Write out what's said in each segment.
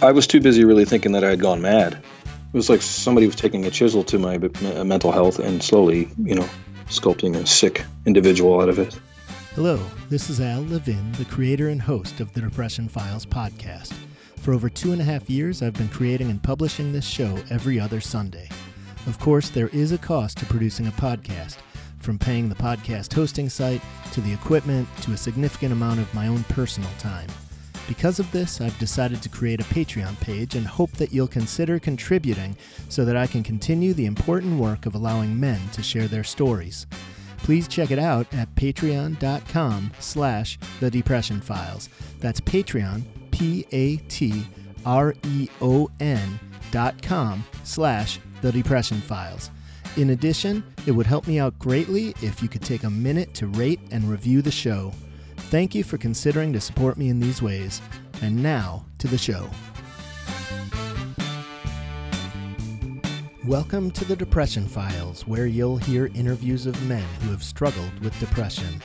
I was too busy really thinking that I had gone mad. It was like somebody was taking a chisel to my mental health and slowly, you know, sculpting a sick individual out of it. Hello, this is Al Levin, the creator and host of the Depression Files podcast. For over two and a half years, I've been creating and publishing this show every other Sunday. Of course, there is a cost to producing a podcast, from paying the podcast hosting site to the equipment to a significant amount of my own personal time. Because of this, I've decided to create a Patreon page and hope that you'll consider contributing so that I can continue the important work of allowing men to share their stories. Please check it out at patreon.com slash the depression files. That's Patreon, P-A-T-R-E-O-N dot com slash the depression files. In addition, it would help me out greatly if you could take a minute to rate and review the show. Thank you for considering to support me in these ways. And now to the show. Welcome to the Depression Files, where you'll hear interviews of men who have struggled with depression.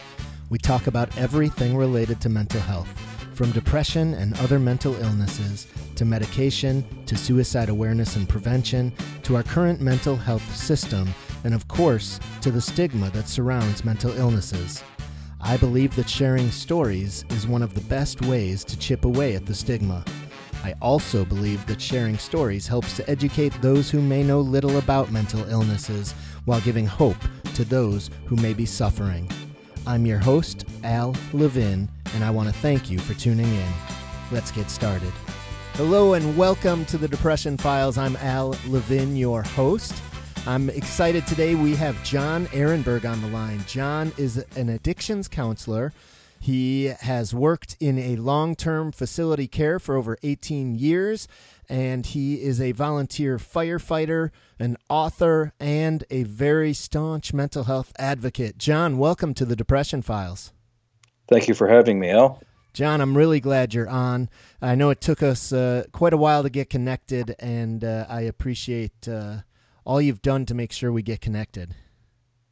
We talk about everything related to mental health, from depression and other mental illnesses, to medication, to suicide awareness and prevention, to our current mental health system, and of course, to the stigma that surrounds mental illnesses. I believe that sharing stories is one of the best ways to chip away at the stigma. I also believe that sharing stories helps to educate those who may know little about mental illnesses while giving hope to those who may be suffering. I'm your host, Al Levin, and I want to thank you for tuning in. Let's get started. Hello and welcome to the Depression Files. I'm Al Levin, your host. I'm excited today. We have John Arenburg on the line. John is an addictions counselor. He has worked in a long term facility care for over 18 years, and he is a volunteer firefighter, an author, and a very staunch mental health advocate. John, welcome to the Depression Files. Thank you for having me, Al. John, I'm really glad you're on. I know it took us uh, quite a while to get connected, and uh, I appreciate uh, all you've done to make sure we get connected.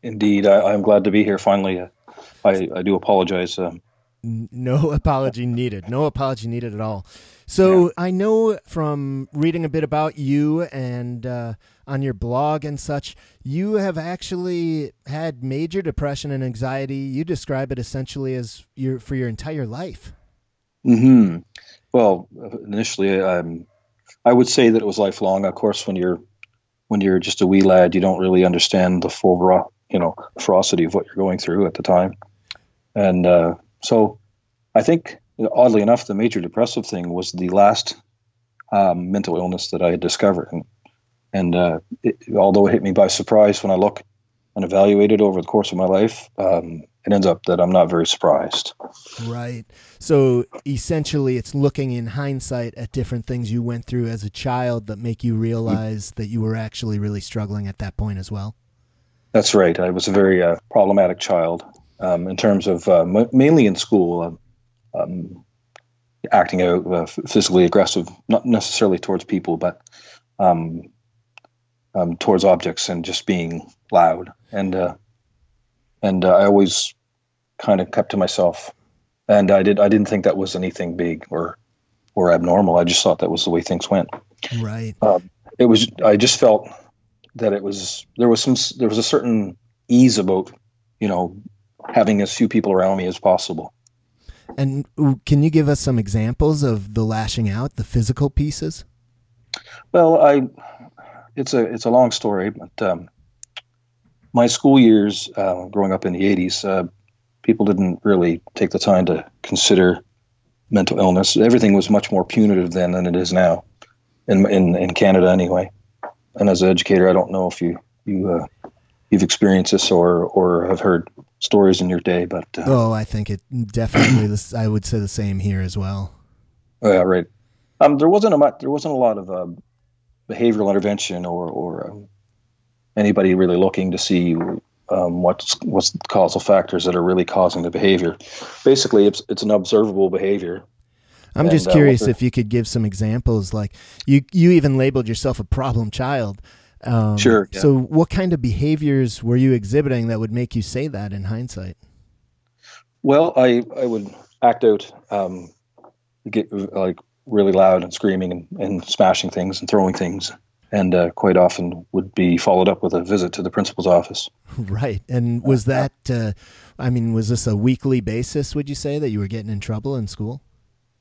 Indeed, I, am glad to be here finally. I, I do apologize. Um, no apology needed. No apology needed at all. So yeah. I know from reading a bit about you and uh, on your blog and such, you have actually had major depression and anxiety. You describe it essentially as your for your entire life. Hmm. Well, initially, um, I would say that it was lifelong. Of course, when you're when you're just a wee lad, you don't really understand the full, you know, ferocity of what you're going through at the time. And uh, so, I think, oddly enough, the major depressive thing was the last um, mental illness that I had discovered, and and uh, it, although it hit me by surprise when I look and evaluate it over the course of my life, um, it ends up that I'm not very surprised. Right. So essentially, it's looking in hindsight at different things you went through as a child that make you realize that you were actually really struggling at that point as well. That's right. I was a very uh, problematic child um, in terms of uh, m- mainly in school, uh, um, acting out, uh, physically aggressive, not necessarily towards people, but um, um towards objects and just being loud. And uh, and uh, I always kind of kept to myself. And I did I didn't think that was anything big or or abnormal. I just thought that was the way things went. Right. Um, it was. I just felt that it was there was some there was a certain ease about you know having as few people around me as possible. And can you give us some examples of the lashing out, the physical pieces? Well, I it's a it's a long story, but um, my school years, uh, growing up in the 80s, uh, people didn't really take the time to consider mental illness. Everything was much more punitive then than it is now, in in, in Canada anyway. And as an educator, I don't know if you you uh, you've experienced this or or have heard stories in your day, but uh, oh, I think it definitely. this, I would say the same here as well. Oh, yeah, right. Um, there wasn't a there wasn't a lot of um, behavioral intervention or or um, anybody really looking to see um, what's what's the causal factors that are really causing the behavior. Basically, it's it's an observable behavior. I'm and, just uh, curious uh, if you could give some examples. Like you, you even labeled yourself a problem child. Um, sure. Yeah. So, what kind of behaviors were you exhibiting that would make you say that in hindsight? Well, I I would act out, um, get like really loud and screaming and, and smashing things and throwing things and uh, quite often would be followed up with a visit to the principal's office. Right. And was that, uh, I mean, was this a weekly basis, would you say, that you were getting in trouble in school?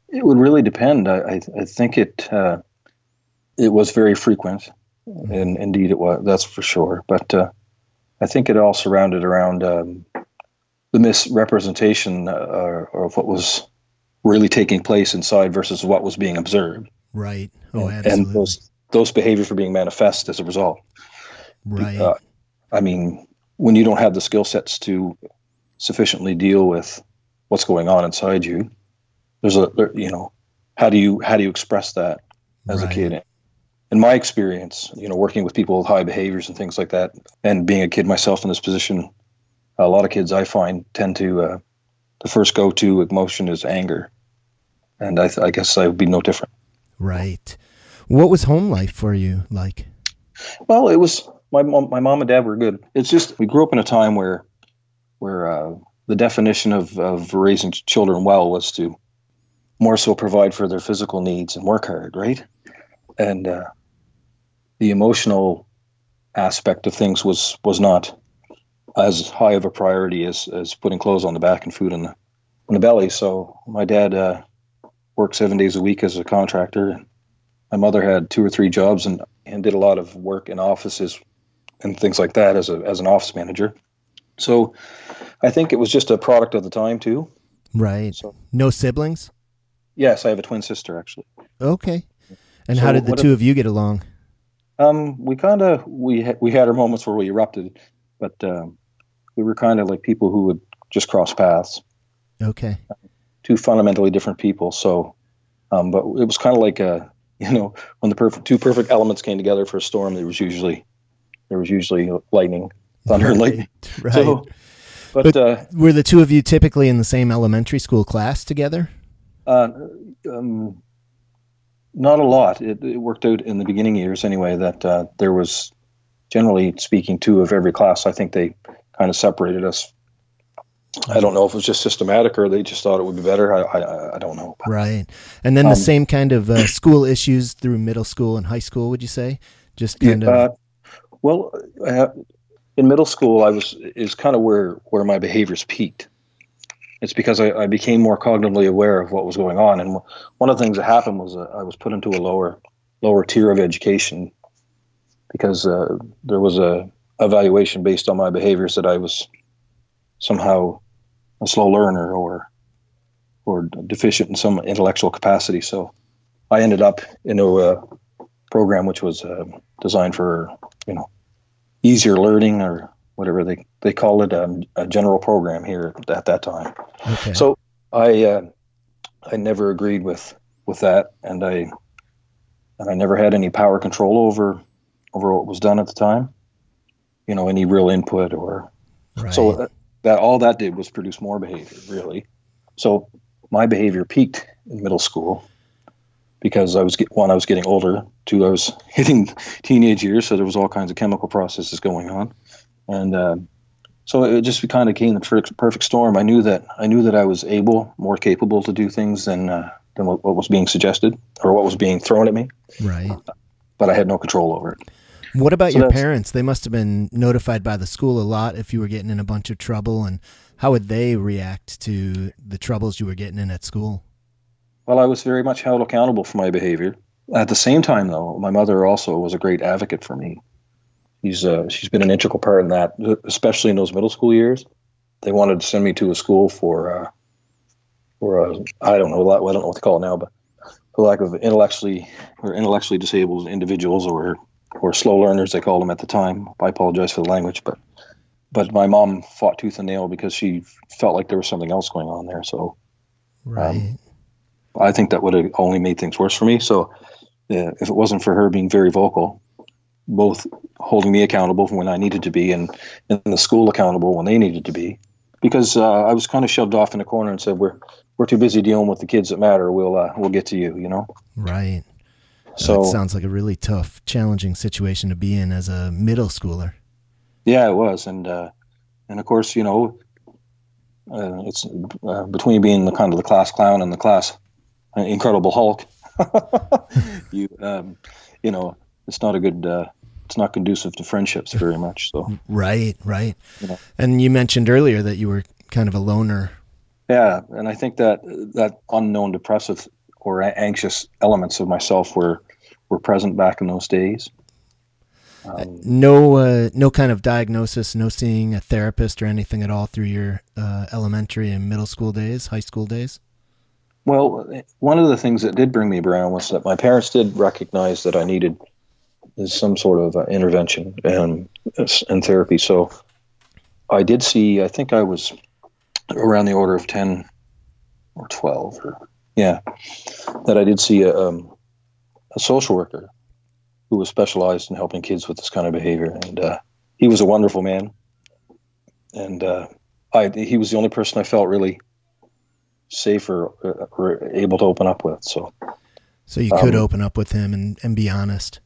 It would really depend. I, I, think it uh, it was very frequent, mm-hmm. and indeed it was. That's for sure. But uh, I think it all surrounded around um, the misrepresentation uh, of what was really taking place inside versus what was being observed. Right. Oh, absolutely. And those those behaviors were being manifest as a result. Right. Uh, I mean, when you don't have the skill sets to sufficiently deal with what's going on inside you, there's a you know, how do you how do you express that as right. a kid? In my experience, you know, working with people with high behaviors and things like that, and being a kid myself in this position, a lot of kids I find tend to uh, the first go-to emotion is anger, and I, th- I guess I would be no different. Right. What was home life for you like? Well, it was my mom, my mom and dad were good. It's just we grew up in a time where where uh, the definition of, of raising children well was to more so provide for their physical needs and work hard, right? And uh, the emotional aspect of things was was not as high of a priority as, as putting clothes on the back and food in the in the belly. So my dad uh, worked seven days a week as a contractor my mother had two or three jobs and, and did a lot of work in offices and things like that as a as an office manager. So I think it was just a product of the time too. Right. So no siblings? Yes, I have a twin sister actually. Okay. And so how did the two if, of you get along? Um, we kind of we ha- we had our moments where we erupted, but um, we were kind of like people who would just cross paths. Okay. two fundamentally different people. So, um, but it was kind of like a you know, when the perfect two perfect elements came together for a storm, there was usually there was usually lightning, thunder, right, and lightning. Right. So, but, but uh, were the two of you typically in the same elementary school class together? Uh, um, not a lot. It, it, worked out in the beginning years anyway that uh, there was, generally speaking, two of every class. I think they kind of separated us I don't know if it was just systematic or they just thought it would be better. I I, I don't know. Right, and then the um, same kind of uh, school issues through middle school and high school. Would you say? Just kind yeah, of. Uh, well, in middle school, I was is kind of where where my behaviors peaked. It's because I, I, became more cognitively aware of what was going on, and one of the things that happened was uh, I was put into a lower lower tier of education because uh, there was a evaluation based on my behaviors that I was somehow a slow learner or or deficient in some intellectual capacity. So I ended up in a program which was uh, designed for you know easier learning or whatever they they call it um, a general program here at that time. Okay. So I uh, I never agreed with with that, and I and I never had any power control over over what was done at the time. You know, any real input or right. so. That all that did was produce more behavior, really. So my behavior peaked in middle school because I was one, I was getting older. Two, I was hitting teenage years, so there was all kinds of chemical processes going on, and uh, so it just kind of came the perfect storm. I knew that I knew that I was able, more capable to do things than uh, than what, what was being suggested or what was being thrown at me. Right. But I had no control over it. What about so your parents? They must have been notified by the school a lot if you were getting in a bunch of trouble, and how would they react to the troubles you were getting in at school? Well, I was very much held accountable for my behavior. At the same time, though, my mother also was a great advocate for me. She's uh, she's been an integral part in that, especially in those middle school years. They wanted to send me to a school for uh, for uh, I don't know I don't know what to call it now, but for lack of intellectually or intellectually disabled individuals or or slow learners they called them at the time. I apologize for the language, but but my mom fought tooth and nail because she felt like there was something else going on there. So, um, right. Um, I think that would have only made things worse for me. So, uh, if it wasn't for her being very vocal, both holding me accountable when I needed to be, and and the school accountable when they needed to be, because uh, I was kind of shoved off in a corner and said, "We're we're too busy dealing with the kids that matter. We'll uh, we'll get to you," you know. Right. So it sounds like a really tough, challenging situation to be in as a middle schooler. Yeah, it was, and uh, and of course, you know, uh, it's uh, between being the kind of the class clown and the class uh, Incredible Hulk. you um, you know, it's not a good. Uh, it's not conducive to friendships very much. So right, right. You know. And you mentioned earlier that you were kind of a loner. Yeah, and I think that that unknown depressive or anxious elements of myself were were present back in those days. Um, no, uh, no kind of diagnosis, no seeing a therapist or anything at all through your uh, elementary and middle school days, high school days. Well, one of the things that did bring me around was that my parents did recognize that I needed some sort of uh, intervention and and therapy. So I did see. I think I was around the order of ten or twelve, or yeah, that I did see a, um, a social worker who was specialized in helping kids with this kind of behavior, and uh, he was a wonderful man. And uh, I, he was the only person I felt really safe or, uh, or able to open up with. So, so you could um, open up with him and, and be honest.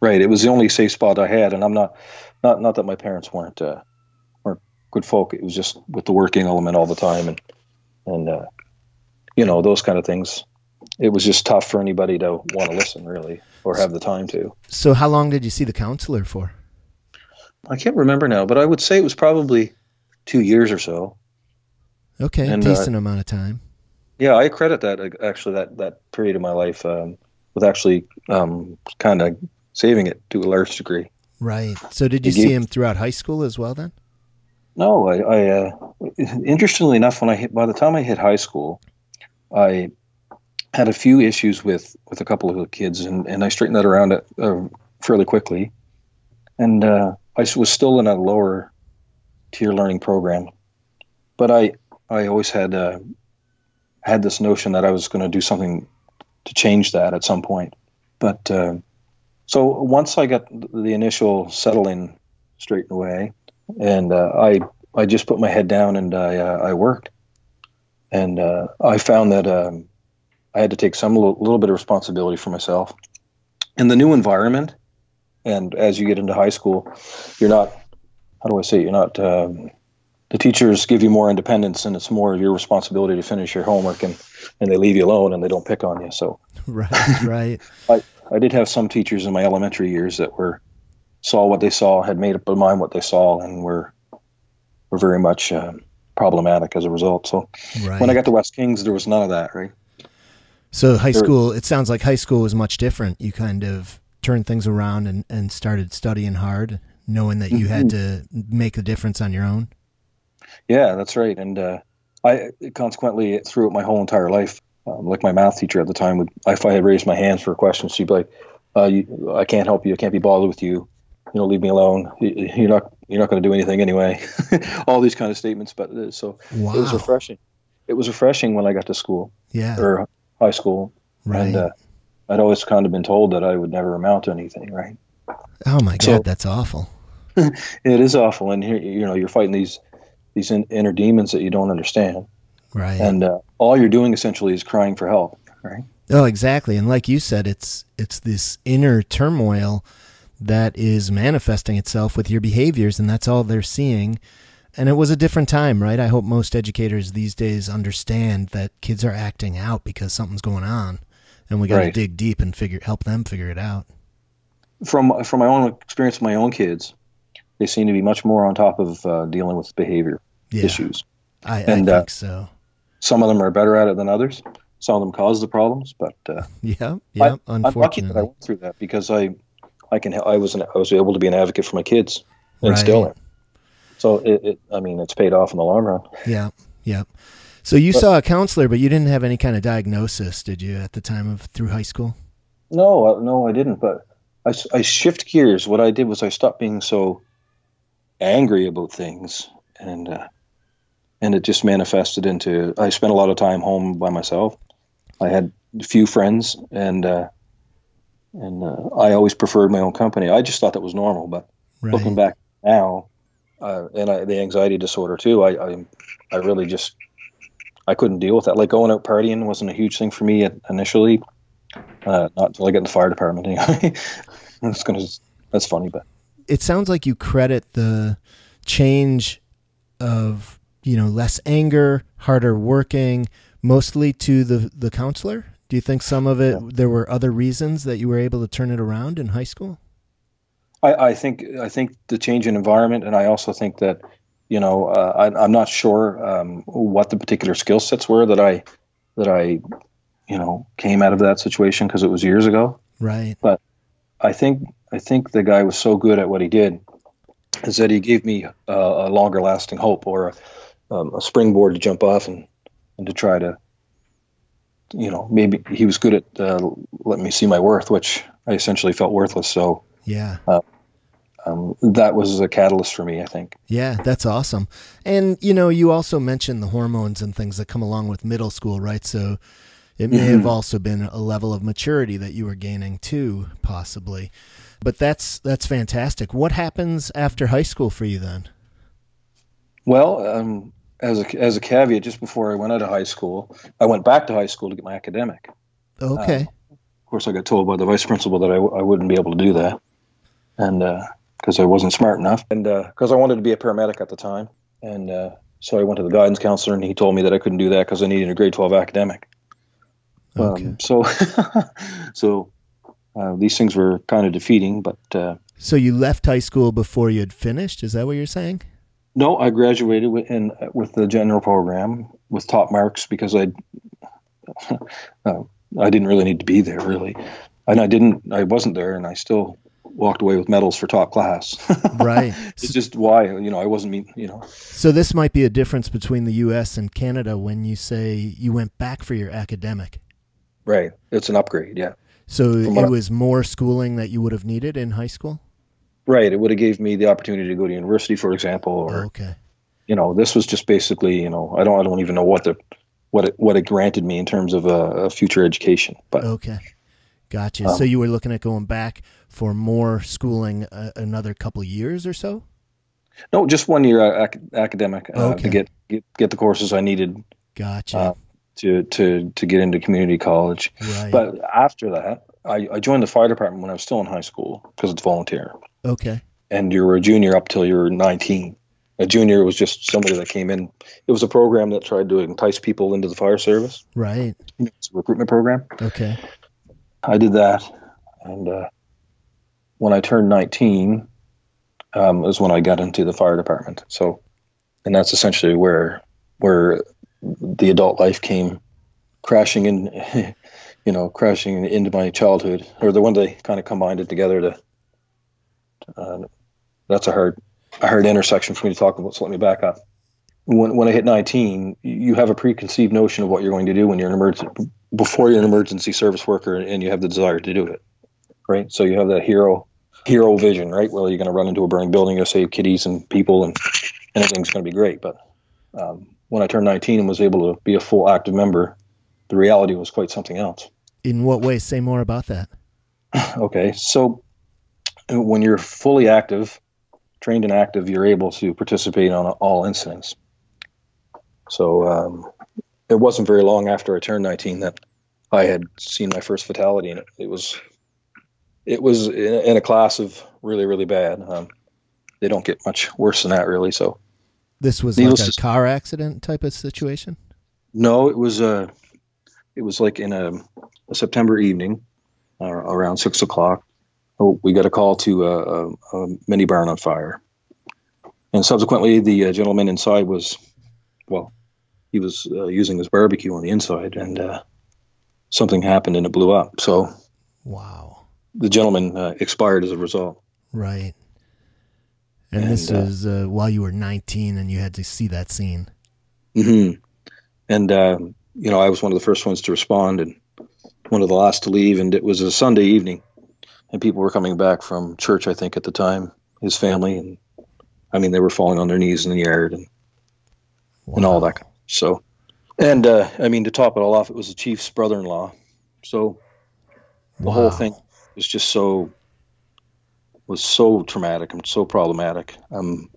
Right. It was the only safe spot I had, and I'm not, not, not that my parents weren't, uh, weren't good folk. It was just with the working element all the time, and, and, uh, you know, those kind of things. It was just tough for anybody to want to listen, really, or have the time to. So, how long did you see the counselor for? I can't remember now, but I would say it was probably two years or so. Okay, and, uh, decent uh, amount of time. Yeah, I credit that actually that that period of my life um, with actually um, kind of saving it to a large degree. Right. So, did you, see him throughout high school as well? Then. No, I. I uh, interestingly enough, when I hit by the time I hit high school, I had a few issues with with a couple of the kids, and, and I straightened that around uh, fairly quickly. And uh, I was still in a lower tier learning program, but I I always had uh, had this notion that I was going to do something to change that at some point. But uh, so once I got the initial settling straightened away, and uh, I I just put my head down and I uh, I worked, and uh, I found that um, I had to take some little, little bit of responsibility for myself in the new environment. And as you get into high school, you're not how do I say it? you're not um, the teachers give you more independence and it's more of your responsibility to finish your homework and, and they leave you alone and they don't pick on you. So right, right. I, I did have some teachers in my elementary years that were saw what they saw, had made up their mind what they saw, and were were very much uh, problematic as a result. So right. when I got to West Kings, there was none of that, right? So high there, school, it sounds like high school was much different. You kind of turned things around and, and started studying hard, knowing that you mm-hmm. had to make a difference on your own. Yeah, that's right. And uh, I consequently throughout my whole entire life, um, like my math teacher at the time would, if I had raised my hands for a question, she'd be like, uh, you, "I can't help you. I can't be bothered with you. You know, leave me alone. You're not you're not going to do anything anyway." All these kind of statements. But uh, so wow. it was refreshing. It was refreshing when I got to school. Yeah. Or high school. Right. And uh, I'd always kind of been told that I would never amount to anything. Right. Oh my God, so, that's awful. it is awful, and here you know you're fighting these these in, inner demons that you don't understand. Right. And uh, all you're doing essentially is crying for help. Right. Oh, exactly. And like you said, it's it's this inner turmoil that is manifesting itself with your behaviors, and that's all they're seeing. And it was a different time, right? I hope most educators these days understand that kids are acting out because something's going on, and we got to right. dig deep and figure help them figure it out. From from my own experience with my own kids, they seem to be much more on top of uh, dealing with behavior yeah, issues. I, and, I uh, think uh, so. Some of them are better at it than others. Some of them cause the problems, but uh, yeah, yeah. I, am lucky that I went through that because I, I can I was an, I was able to be an advocate for my kids and right. still am. So it, it, I mean, it's paid off in the long run. Yeah, yeah. So you but, saw a counselor, but you didn't have any kind of diagnosis, did you, at the time of through high school? No, no, I didn't. But I, I shift gears. What I did was I stopped being so angry about things, and uh, and it just manifested into I spent a lot of time home by myself. I had few friends, and uh, and uh, I always preferred my own company. I just thought that was normal, but right. looking back now, uh, and I, the anxiety disorder too, I, I I really just I couldn't deal with that. Like going out partying wasn't a huge thing for me initially. Uh, not until I got in the fire department. Anyway, that's gonna that's funny, but it sounds like you credit the change of you know less anger, harder working, mostly to the the counselor. Do you think some of it there were other reasons that you were able to turn it around in high school? I, I think I think the change in environment, and I also think that you know uh, I, I'm not sure um, what the particular skill sets were that I that I you know came out of that situation because it was years ago. Right. But I think I think the guy was so good at what he did is that he gave me a, a longer lasting hope or a, um, a springboard to jump off and, and to try to you know maybe he was good at uh, letting me see my worth which I essentially felt worthless so yeah uh, um, that was a catalyst for me, I think. Yeah, that's awesome. And you know, you also mentioned the hormones and things that come along with middle school, right? So it may mm-hmm. have also been a level of maturity that you were gaining too, possibly. But that's that's fantastic. What happens after high school for you then? Well, um, as a as a caveat, just before I went out of high school, I went back to high school to get my academic. Okay. Um, of course, I got told by the vice principal that I w- I wouldn't be able to do that, and uh, because I wasn't smart enough, and because uh, I wanted to be a paramedic at the time, and uh, so I went to the guidance counselor, and he told me that I couldn't do that because I needed a grade twelve academic. Okay. Um, so, so uh, these things were kind of defeating, but. Uh, so you left high school before you had finished? Is that what you're saying? No, I graduated with, in, with the general program with top marks because I. Uh, I didn't really need to be there, really, and I didn't. I wasn't there, and I still walked away with medals for top class. right. It's just why you know I wasn't me. You know. So this might be a difference between the U.S. and Canada when you say you went back for your academic. Right. It's an upgrade. Yeah. So it was more schooling that you would have needed in high school. Right. It would have gave me the opportunity to go to university, for example, or okay. You know, this was just basically, you know, I don't, I don't even know what the, what it, what it granted me in terms of a, a future education. But okay, gotcha. Um, so you were looking at going back for more schooling uh, another couple years or so? No, just one year ac- academic uh, okay. to get, get get the courses I needed. Gotcha. Uh, to to to get into community college, right. but after that, I, I joined the fire department when I was still in high school because it's volunteer. Okay. And you were a junior up till you were 19. A junior was just somebody that came in. It was a program that tried to entice people into the fire service. Right. It's a recruitment program. Okay. I did that, and uh, when I turned 19, um, was when I got into the fire department. So, and that's essentially where where the adult life came crashing in, you know, crashing into my childhood, or the one they kind of combined it together to. Uh, that's a hard, a hard intersection for me to talk about. So let me back up. When when I hit 19, you have a preconceived notion of what you're going to do when you're an emergency before you're an emergency service worker, and you have the desire to do it, right? So you have that hero hero vision, right? Well, you're going to run into a burning building, you'll save kitties and people, and, and everything's going to be great. But um, when I turned 19 and was able to be a full active member, the reality was quite something else. In what way? Say more about that. okay, so when you're fully active, trained and active, you're able to participate on all incidents. So um, it wasn't very long after I turned 19 that I had seen my first fatality, and it, was it was in a class of really really bad. Um, they don't get much worse than that, really. So this was like a car accident type of situation. No, it was a. Uh, it was like in a, a September evening, uh, around six o'clock. Oh, we got a call to a, a, a mini barn on fire, and subsequently the uh, gentleman inside was, well, he was uh, using his barbecue on the inside, and uh, something happened and it blew up. So, wow, the gentleman uh, expired as a result. Right. And, and this uh, is uh, while you were 19 and you had to see that scene. Mm-hmm. And, um, you know, I was one of the first ones to respond and one of the last to leave. And it was a Sunday evening. And people were coming back from church, I think, at the time, his family. And I mean, they were falling on their knees in the yard and, wow. and all that. So, and uh, I mean, to top it all off, it was the chief's brother in law. So the wow. whole thing was just so was so traumatic and so problematic. Um,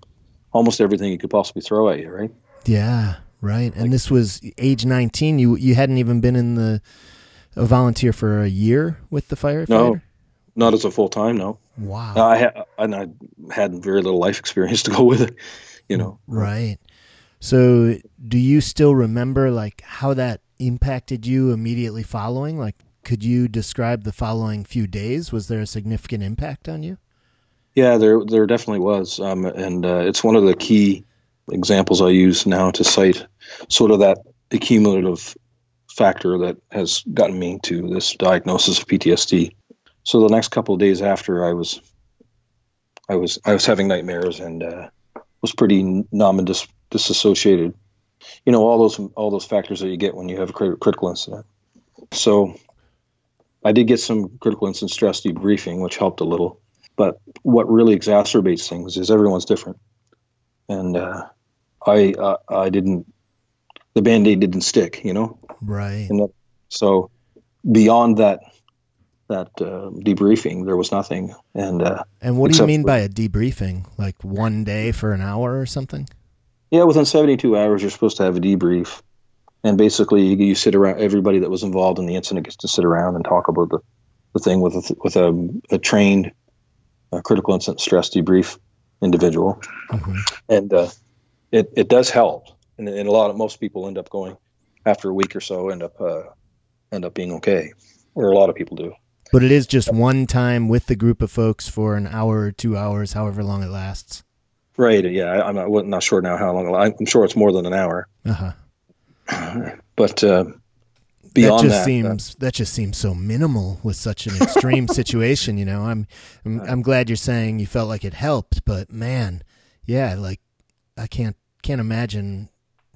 almost everything you could possibly throw at you, right? Yeah, right. And like, this was age 19. You you hadn't even been in the a volunteer for a year with the firefighter. No, not as a full time. No. Wow. I had and I had very little life experience to go with it. You know. Right. So, do you still remember like how that impacted you immediately following? Like, could you describe the following few days? Was there a significant impact on you? Yeah, there there definitely was, um, and uh, it's one of the key examples I use now to cite sort of that accumulative factor that has gotten me to this diagnosis of PTSD. So the next couple of days after I was, I was I was having nightmares and uh, was pretty numb and dis- disassociated. You know all those all those factors that you get when you have a critical incident. So I did get some critical incident stress debriefing, which helped a little. But what really exacerbates things is everyone's different, and uh, I uh, I didn't the band aid didn't stick, you know. Right. And so beyond that that uh, debriefing, there was nothing. And uh, and what do you mean by a debriefing? Like one day for an hour or something? Yeah, within seventy two hours, you're supposed to have a debrief, and basically you, you, sit around. Everybody that was involved in the incident gets to sit around and talk about the, the thing with a, with a, a trained uh, critical incident stress debrief individual, mm-hmm. and uh, it it does help and, and a lot of most people end up going after a week or so end up uh, end up being okay, or a lot of people do. But it is just one time with the group of folks for an hour or two hours, however long it lasts. Right. Yeah. I, am not, not sure now how long. I'm sure it's more than an hour. Uh-huh. But uh, beyond that, just that, uh, seems uh, that just seems so minimal with such an extreme situation. You know, I'm, I'm I'm glad you're saying you felt like it helped, but man, yeah, like I can't can't imagine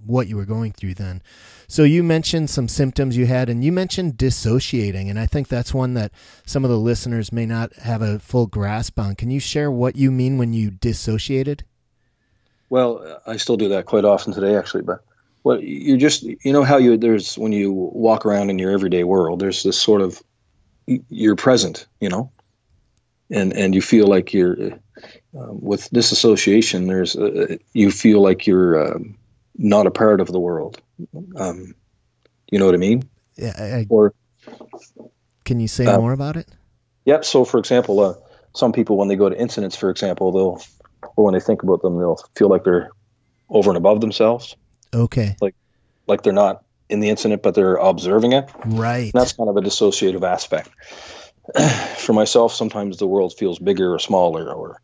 what you were going through then. So you mentioned some symptoms you had, and you mentioned dissociating, and I think that's one that some of the listeners may not have a full grasp on. Can you share what you mean when you dissociated? Well, I still do that quite often today, actually. But what you just you know how you there's when you walk around in your everyday world, there's this sort of you're present, you know, and and you feel like you're um, with disassociation. There's uh, you feel like you're um, not a part of the world. Um, you know what I mean? Yeah. I, or can you say uh, more about it? Yep. So, for example, uh, some people when they go to incidents, for example, they'll or when they think about them, they'll feel like they're over and above themselves. Okay. Like, like they're not in the incident, but they're observing it. Right. And that's kind of a dissociative aspect. for myself, sometimes the world feels bigger or smaller, or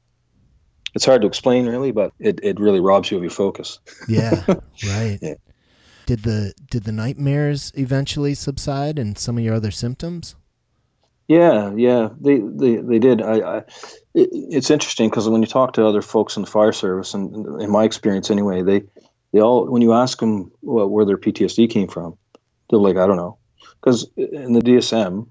it's hard to explain really, but it, it really robs you of your focus. yeah, right. Yeah. Did the did the nightmares eventually subside and some of your other symptoms? Yeah, yeah, they they, they did. I, I it, it's interesting because when you talk to other folks in the fire service, and in my experience anyway, they they all when you ask them well, where their PTSD came from, they're like, I don't know, because in the DSM,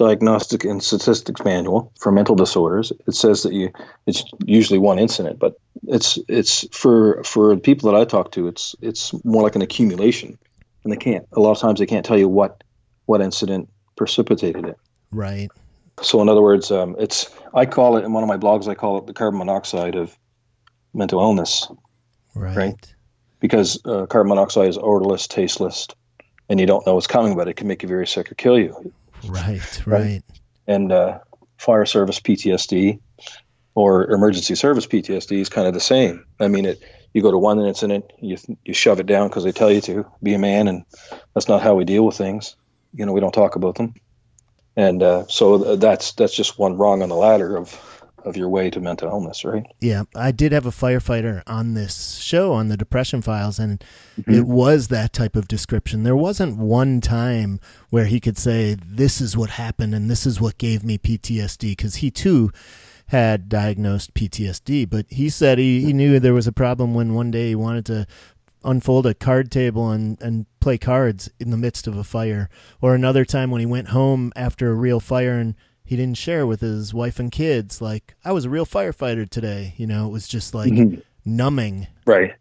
Diagnostic and Statistics Manual for mental disorders, it says that you it's usually one incident, but it's it's for for people that I talk to, it's it's more like an accumulation, and they can't a lot of times they can't tell you what what incident precipitated it. Right. So in other words, um, it's I call it in one of my blogs I call it the carbon monoxide of mental illness. Right. right? Because uh, carbon monoxide is odorless, tasteless, and you don't know what's coming, but it can make you very sick or kill you. Right, right. And uh, fire service PTSD or emergency service PTSD is kind of the same. I mean, it you go to one incident, you you shove it down because they tell you to be a man, and that's not how we deal with things. You know, we don't talk about them, and uh, so that's that's just one rung on the ladder of of your way to mental illness, right? Yeah, I did have a firefighter on this show on the Depression Files, and mm-hmm. it was that type of description. There wasn't one time where he could say, This is what happened and this is what gave me PTSD, because he too had diagnosed PTSD, but he said he, he knew there was a problem when one day he wanted to unfold a card table and, and play cards in the midst of a fire, or another time when he went home after a real fire and he didn't share with his wife and kids. Like, I was a real firefighter today. You know, it was just like mm-hmm. numbing. Right.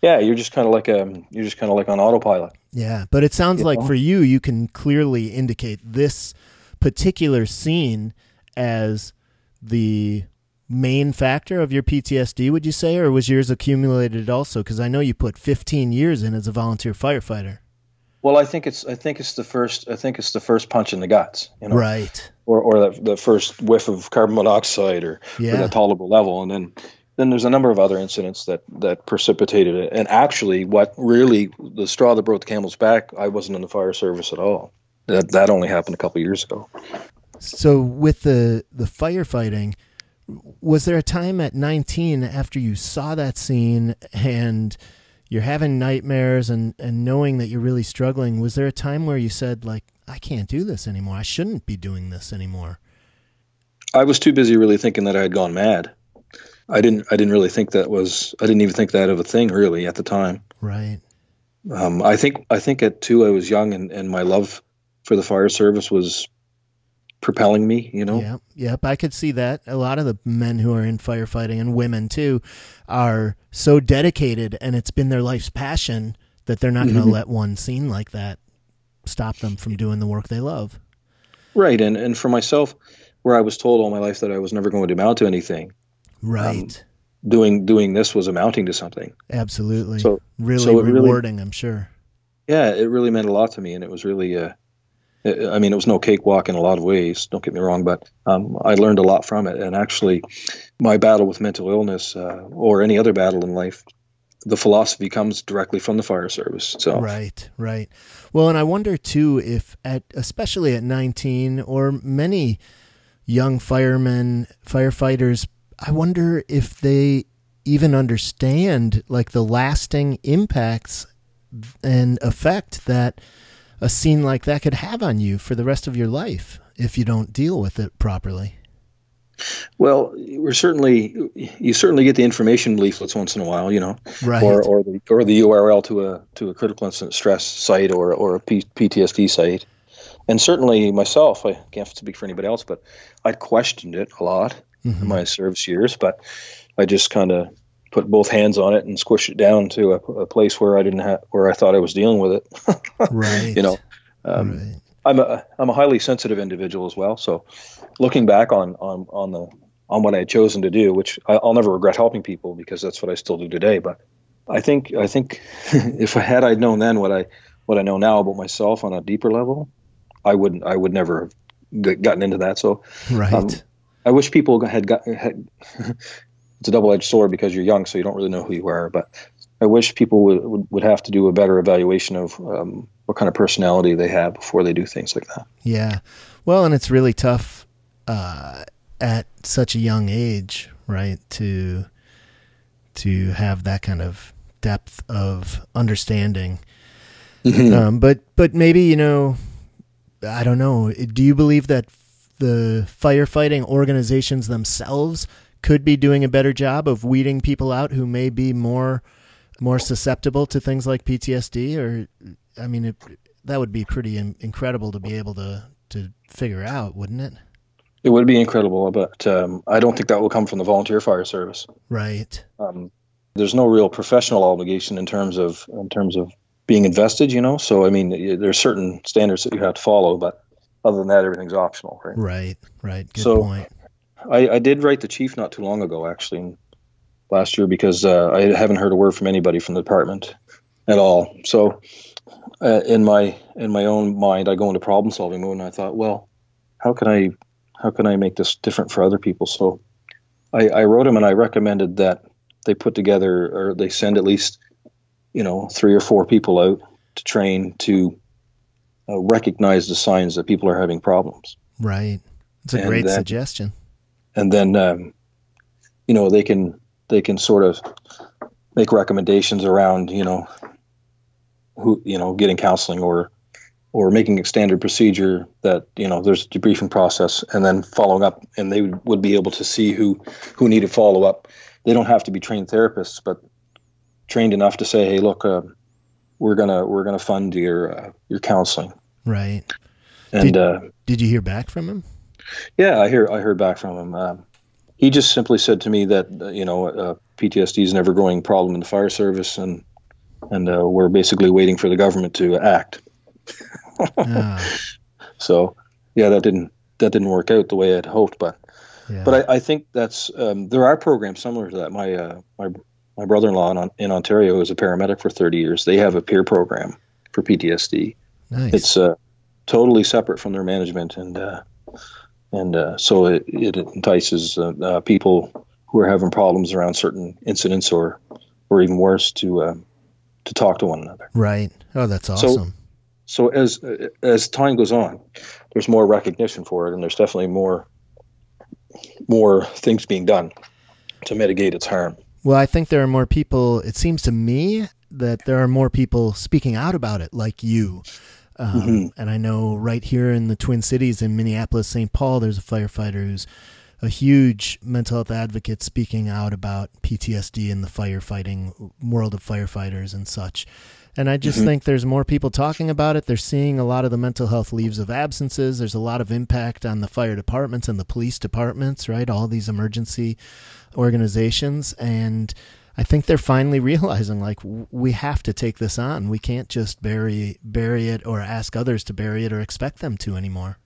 Yeah, you're just kind of like a you're just kind of like on autopilot. Yeah, but it sounds you like know? for you, you can clearly indicate this particular scene as the main factor of your PTSD. Would you say, or was yours accumulated also? Because I know you put 15 years in as a volunteer firefighter. Well, I think it's I think it's the first I think it's the first punch in the guts, you know, right? Or or the, the first whiff of carbon monoxide or, yeah. or that tolerable level, and then then there's a number of other incidents that that precipitated it. And actually, what really the straw that broke the camel's back, I wasn't in the fire service at all. That that only happened a couple years ago. So with the the firefighting, was there a time at 19 after you saw that scene and you're having nightmares and and knowing that you're really struggling? Was there a time where you said like, I can't do this anymore. I shouldn't be doing this anymore. I was too busy really thinking that I had gone mad. I didn't. I didn't really think that was. I didn't even think that of a thing really at the time. Right. Um, I think. I think at two I was young, and, and my love for the fire service was propelling me. You know. Yeah. Yep. I could see that. A lot of the men who are in firefighting and women too are so dedicated, and it's been their life's passion that they're not going to let one scene like that stop them from doing the work they love. Right. And and for myself, where I was told all my life that I was never going to amount to anything, Right. doing doing this was amounting to something. Absolutely. So really so it really- rewarding, I'm sure. yeah, it really meant a lot to me, and it was really. Uh, I mean, it was no cakewalk in a lot of ways. Don't get me wrong, but um, I learned a lot from it. And actually, my battle with mental illness, uh, or any other battle in life, the philosophy comes directly from the fire service. So, Right, right. Well, and I wonder too if at especially at 19 or many young firemen, firefighters, I wonder if they even understand like the lasting impacts and effect that a scene like that could have on you for the rest of your life if you don't deal with it properly. well, we're certainly you certainly get the information leaflets once in a while, you know, Right. or or the or the URL to a to a critical incident stress site or or a P, PTSD site. And certainly myself, I can't speak for anybody else, but I'd questioned it a lot. Mhm. in my service years, but I just kind of put both hands on it and squish it down to a, a place where I didn't have where I thought I was dealing with it. Right. you know, um, right. I'm a I'm a highly sensitive individual as well. So, looking back on on on the on what I had chosen to do, which I, I'll never regret helping people because that's what I still do today. But I think I think if I had I'd known then what I what I know now about myself on a deeper level, I wouldn't I would never have gotten into that. So Right. um, I wish people had got. Had, it's a double-edged sword because you're young, so you don't really know who you are. But I wish people would would, would have to do a better evaluation of um, what kind of personality they have before they do things like that. Yeah. Well, and it's really tough uh, at such a young age, right? To to have that kind of depth of understanding. Um, but but maybe you know, I don't know. Do you believe that the firefighting organizations themselves could be doing a better job of weeding people out who may be more more susceptible to things like PTSD? Or I mean, it, that would be pretty in, incredible to be able to to figure out, wouldn't it? It would be incredible, but um, I don't think that will come from the volunteer fire service. Right. Um, there's no real professional obligation in terms of in terms of being invested, you know. So I mean, there's certain standards that you have to follow, but other than that, everything's optional, right? Right. Right. Good So- point. I, I did write the chief not too long ago, actually, last year, because uh, I haven't heard a word from anybody from the department at all. So, uh, in my in my own mind, I go into problem solving mode, and I thought, well, how can I how can I make this different for other people? So, I, I wrote him and I recommended that they put together or they send at least you know three or four people out to train to uh, recognize the signs that people are having problems Right. It's a And great then- suggestion. And then um, you know they can they can sort of make recommendations around you know who you know getting counseling or or making a standard procedure that you know there's a debriefing process and then following up and they would, be able to see who who needed follow up they don't have to be trained therapists but trained enough to say hey look uh, we're gonna we're gonna fund your uh, your counseling Right. and Did- uh, Did you hear back from him? Yeah, I hear I heard back from him. Um, he just simply said to me that uh, you know uh, PTSD is an ever growing problem in the fire service, and and uh, we're basically waiting for the government to act. Ah, So yeah, that didn't that didn't work out the way I'd hoped, but yeah. but I, I think that's um, there are programs similar to that. My uh, my my brother-in-law in, in Ontario is a paramedic for 30 years. They have a peer program for PTSD. nice. It's uh, totally separate from their management, and uh, and uh, so it, it entices uh, uh, people who are having problems around certain incidents or or even worse to uh, to talk to one another. Right. Oh, that's awesome. So, so as as time goes on, there's more recognition for it, and there's definitely more more things being done to mitigate its harm. Well, I think there are more people. It seems to me that there are more people speaking out about it, like you. Um, mm-hmm. And I know right here in the Twin Cities in Minneapolis, St. Paul, there's a firefighter who's a huge mental health advocate speaking out about PTSD in the firefighting world of firefighters and such. And I just mm-hmm. think there's more people talking about it. They're seeing a lot of the mental health leaves of absences. There's a lot of impact on the fire departments and the police departments, right? All these emergency organizations. And I think they're finally realizing like we have to take this on. We can't just bury bury it or ask others to bury it or expect them to anymore.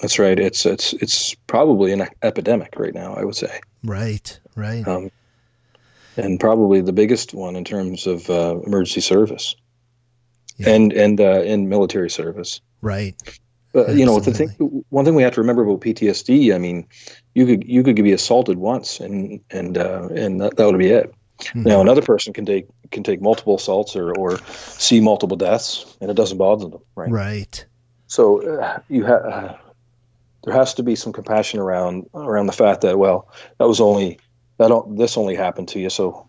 That's right. It's it's it's probably an epidemic right now. I would say. Right. Right. Um, and probably the biggest one in terms of uh, emergency service, yeah. and and uh, in military service. Right. Uh, you know, the thing, one thing we have to remember about PTSD. I mean, you could you could be assaulted once, and and uh, and that, that would be it. Mm-hmm. Now, another person can take can take multiple assaults or or see multiple deaths, and it doesn't bother them. Right. Right. So uh, you have uh, there has to be some compassion around around the fact that well that was only that this only happened to you so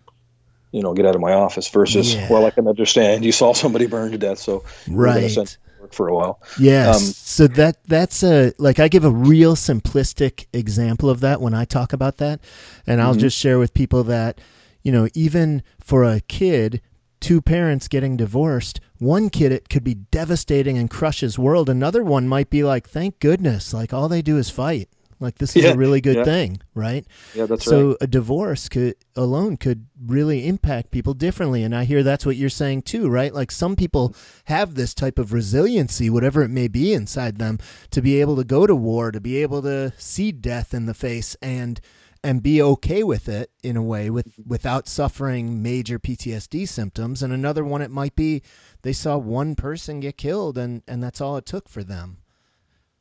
you know get out of my office versus yeah. well I can understand you saw somebody burned to death so right work for a while. Yes. Um, so that that's a like I give a real simplistic example of that when I talk about that. And I'll mm-hmm. just share with people that you know even for a kid two parents getting divorced one kid it could be devastating and crush his world. Another one might be like thank goodness like all they do is fight like this is yeah, a really good yeah. thing right yeah that's right. so right. a divorce could alone could really impact people differently and i hear that's what you're saying too right like some people have this type of resiliency whatever it may be inside them to be able to go to war to be able to see death in the face and and be okay with it in a way with mm-hmm. without suffering major PTSD symptoms and another one it might be they saw one person get killed and and that's all it took for them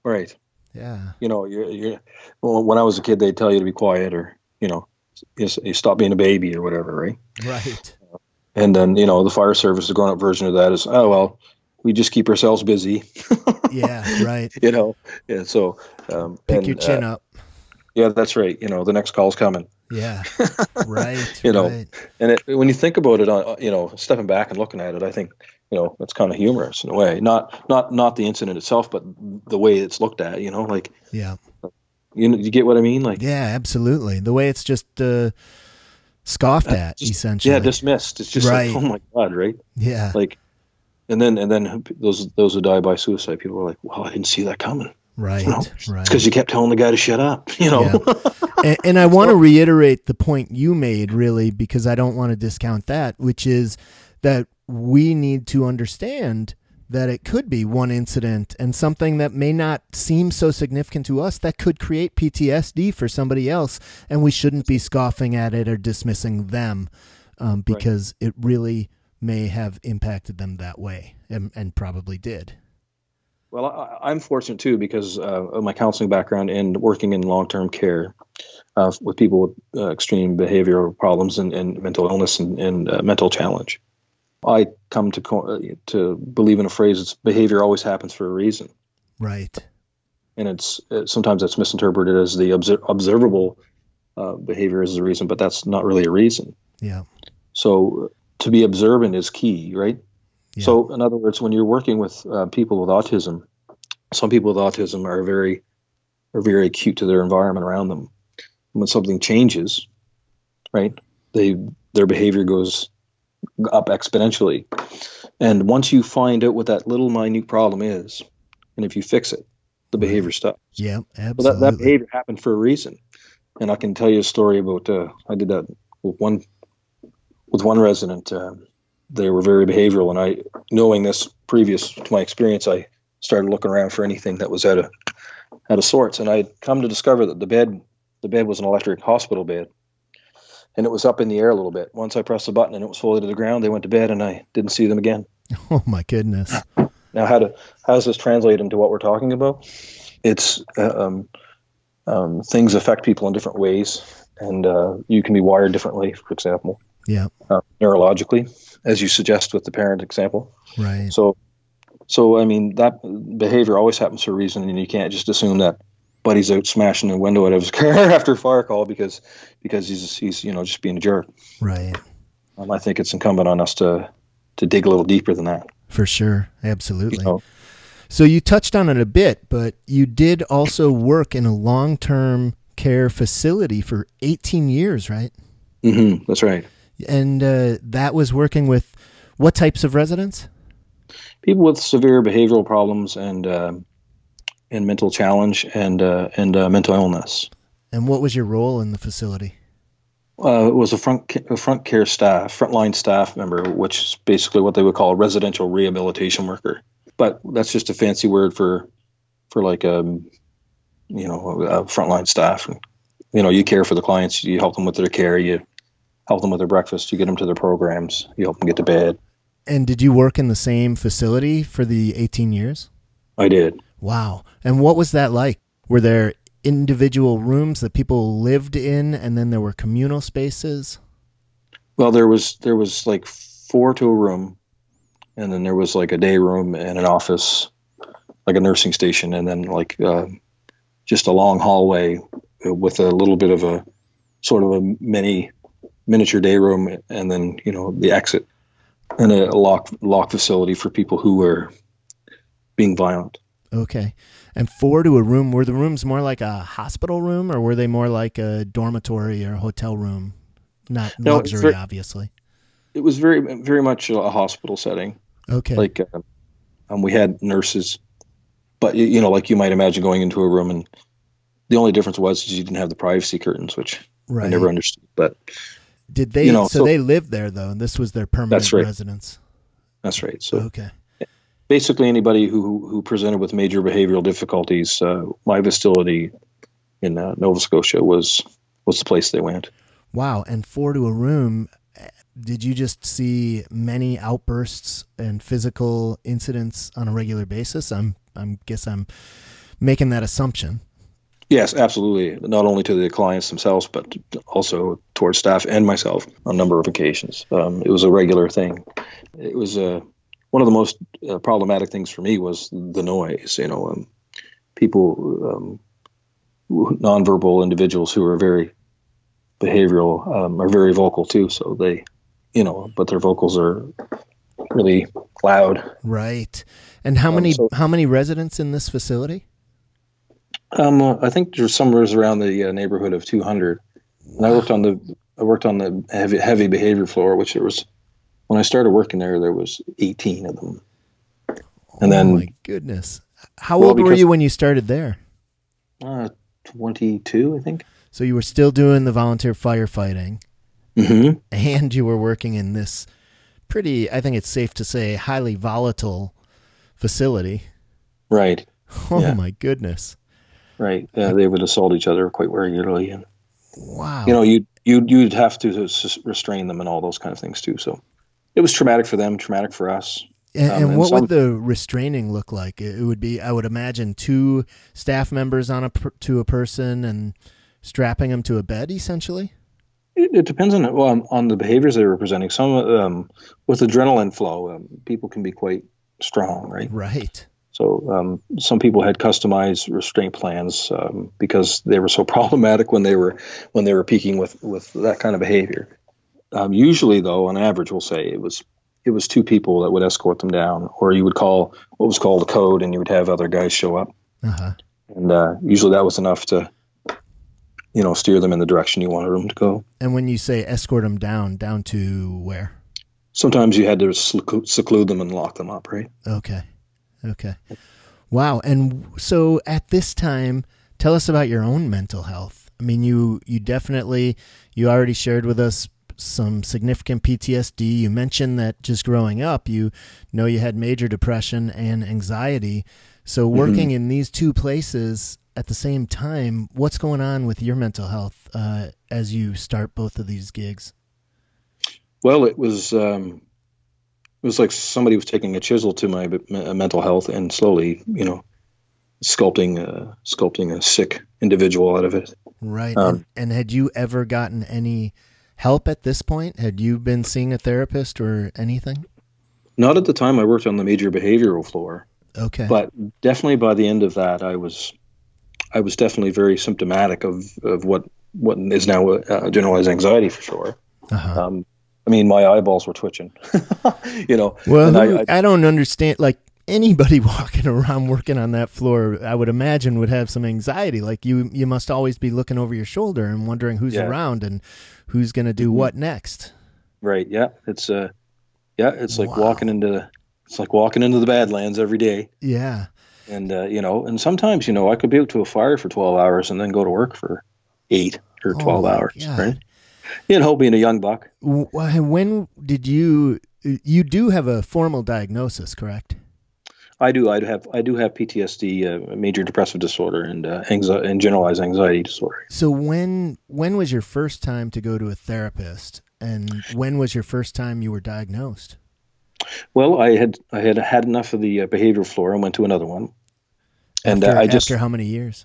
right yeah you know you you well, when I was a kid they'd tell you to be quiet or you know you, you stop being a baby or whatever right right and then you know the fire service the grown up version of that is oh well we just keep ourselves busy yeah right you know yeah so um, pick and, your chin uh, up yeah, that's right. You know, the next call's coming. Yeah, right. you know, right. and it, when you think about it, on you know, stepping back and looking at it, I think you know it's kind of humorous in a way. Not not not the incident itself, but the way it's looked at. You know, like yeah, you you get what I mean? Like yeah, absolutely. The way it's just uh, scoffed at, just, essentially. Yeah, dismissed. It's just right. like, oh my god, right? Yeah, like, and then and then those those who die by suicide, people are like, well, I didn't see that coming. Right, you know? right. It's because you kept telling the guy to shut up, you know. Yeah. and, and I want to reiterate the point you made, really, because I don't want to discount that, which is that we need to understand that it could be one incident and something that may not seem so significant to us that could create PTSD for somebody else, and we shouldn't be scoffing at it or dismissing them um, because right. it really may have impacted them that way and, and probably did. Well, I, am fortunate too because uh, of my counseling background and working in long-term care uh, with people with uh, extreme behavioral problems and, and mental illness and, and uh, mental challenge. I come to to believe in a phrase: "It's behavior always happens for a reason." Right. And it's uh, sometimes it's misinterpreted as the obser- observable uh, behavior is the reason, but that's not really a reason. Yeah. So to be observant is key, right? So, in other words, when you're working with uh, people with autism, some people with autism are very are very acute to their environment around them. When something changes, right, they their behavior goes up exponentially. And once you find out what that little minute problem is, and if you fix it, the behavior stops. Yeah, absolutely. That, that behavior happened for a reason. And I can tell you a story about uh, I did that with one with one resident. Um, they were very behavioral. And I, knowing this previous to my experience, I started looking around for anything that was out of out of sorts. And I'd come to discover that the bed the bed was an electric hospital bed, and it was up in the air a little bit. Once I pressed the button and it was folded to the ground, they went to bed, and I didn't see them again. Oh my goodness! Now, how to how does this translate into what we're talking about? It's uh, um, um, things affect people in different ways, and uh, you can be wired differently. For example, Yeah. uh, neurologically, as you suggest with the parent example. Right. So, so I mean that behavior always happens for a reason, and you can't just assume that Buddy's out smashing the window out of his car after a fire call because because he's he's you know just being a jerk. Right. Um, I think it's incumbent on us to to dig a little deeper than that. For sure. Absolutely. You know? So you touched on it a bit, but you did also work in a long-term care facility for 18 years, right? Mm-hmm, that's right. And uh, that was working with what types of residents? People with severe behavioral problems and um and mental challenge and uh, and uh, mental illness. And what was your role in the facility? Uh, it was a front a front care staff, frontline staff member, which is basically what they would call a residential rehabilitation worker. But that's just a fancy word for for like um you know a frontline staff. You know, you care for the clients, you help them with their care, you help them with their breakfast, you get them to their programs, you help them get to bed. And did you work in the same facility for the 18 years? I did. Wow. And what was that like? Were there individual rooms that people lived in and then there were communal spaces? Well, there was there was like four to a room, and then there was like a day room and an office, like a nursing station, and then like uh, just a long hallway with a little bit of a sort of a mini miniature day room, and then you know the exit and a lock lock facility for people who were being violent. Okay. And four to a room, were the rooms more like a hospital room or were they more like a dormitory or hotel room? Not No, luxury, for- obviously. It was very very much a hospital setting. Okay. like uh, um, we had nurses but you, you know like you might imagine going into a room and the only difference was is you didn't have the privacy curtains which right. i never understood but Did they, you know, so, so- they lived there though. And this was their permanent That's right. residence. that's right so Okay. Basically anybody who who presented with major behavioral difficulties uh, my facility in uh, nova scotia was was the place they went Wow. And four to a room. Did you just see many outbursts and physical incidents on a regular basis? I'm, I'm guess I'm making that assumption. yes absolutely not only to the clients themselves but also towards staff and myself on a number of occasions um, it was a regular thing it was uh, one of the most uh, problematic things for me was the noise you know um, people um, nonverbal individuals who are very behavioral um, are very vocal too so they you know but their vocals are really loud Right. And how Um, many so- how many residents in this facility? um, uh, I think there's somewhere around the uh, neighborhood of 200 and I worked on the I worked on the heavy heavy behavior floor which there was when I started working there there was 18 of them and oh then- my goodness. How Well, old were you when you started there? uh, 22 I think So you were still doing the volunteer firefighting mm-hmm. and you were working in this pretty I think it's safe to say highly volatile facility. right Oh Yeah. my goodness. right uh, they would assault each other quite regularly and Wow. you know you you you'd have to restrain them and all those kind of things too so it was traumatic for them traumatic for us And, Um, and and what some- would the restraining look like? It would be, I would imagine, two staff members on a per, to a person and strapping them to a bed, essentially. It, it depends on well, on, on the behaviors they were presenting. Some um, with adrenaline flow, um, people can be quite strong, right? Right. So um, some people had customized restraint plans um, because they were so problematic when they were when they were peaking with with that kind of behavior. Um, usually, though, on average, we'll say it was it was two people that would escort them down, or you would call what was called a code, and you would have other guys show up, Uh huh. and uh, usually that was enough to you know steer them in the direction you wanted them to go. And when you say escort them down, down to where? sometimes you had to seclude them and lock them up, right? Okay. Okay. Wow. And so at this time, tell us about your own mental health. I mean, you you definitely you already shared with us some significant PTSD. You mentioned that just growing up, you know you had major depression and anxiety. So working in these two places at the same time, what's going on with your mental health uh, as you start both of these gigs? Well, it was um, it was like somebody was taking a chisel to my mental health and slowly, you know, sculpting uh, sculpting a sick individual out of it. Right. Um, and, and had you ever gotten any help at this point? Had you been seeing a therapist or anything? Not at the time I worked on the major behavioral floor. Okay. But definitely by the end of that, I was, I was definitely very symptomatic of, of what, what is now uh, generalized anxiety for sure. Uh-huh. Um, I mean, my eyeballs were twitching, you know. Well, who, I, I, I, don't understand. Like anybody walking around working on that floor, I would imagine would have some anxiety. Like you, you must always be looking over your shoulder and wondering who's yeah. around and who's going to do mm-hmm. what next. Right. Yeah. It's uh, yeah. It's like wow. walking into it's like walking into the Badlands every day. Yeah. And uh, you know, and sometimes you know, I could be out to a fire for twelve hours and then go to work for eight or oh twelve oh hours. God. Right. You know, being a young buck. When did you? You do have a formal diagnosis, correct? I do. I have. I do have PTSD, uh, major depressive disorder, and uh, anxiety, and generalized anxiety disorder. So when when was your first time to go to a therapist, and when was your first time you were diagnosed? Well, I had I had had enough of the uh, behavioral floor and went to another one. And uh, after, I just after how many years?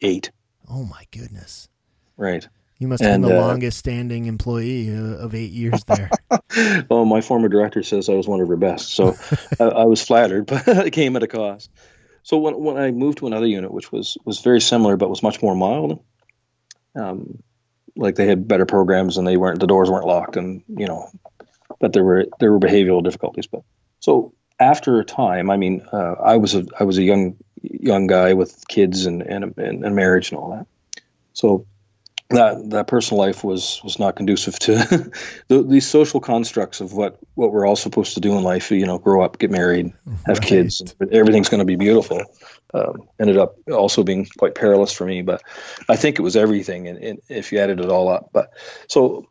Eight. Oh my goodness! Right. You must have and, been the uh, longest standing employee uh, of eight years there. well, my former director says I was one of her best, so I, I, was flattered, but it came at a cost. So when when I moved to another unit, which was was very similar but was much more mild, um, like they had better programs and they weren't the doors weren't locked and you know, but there were there were behavioral difficulties. But so after a time, I mean, uh, I was a I was a young young guy with kids and and, and, and marriage and all that. So that that personal life was was not conducive to the, these social constructs of what what we're all supposed to do in life. You know, grow up, get married, have right. kids, everything's going to be beautiful. Um, ended up also being quite perilous for me, but I think it was everything, and, and if you added it all up. But so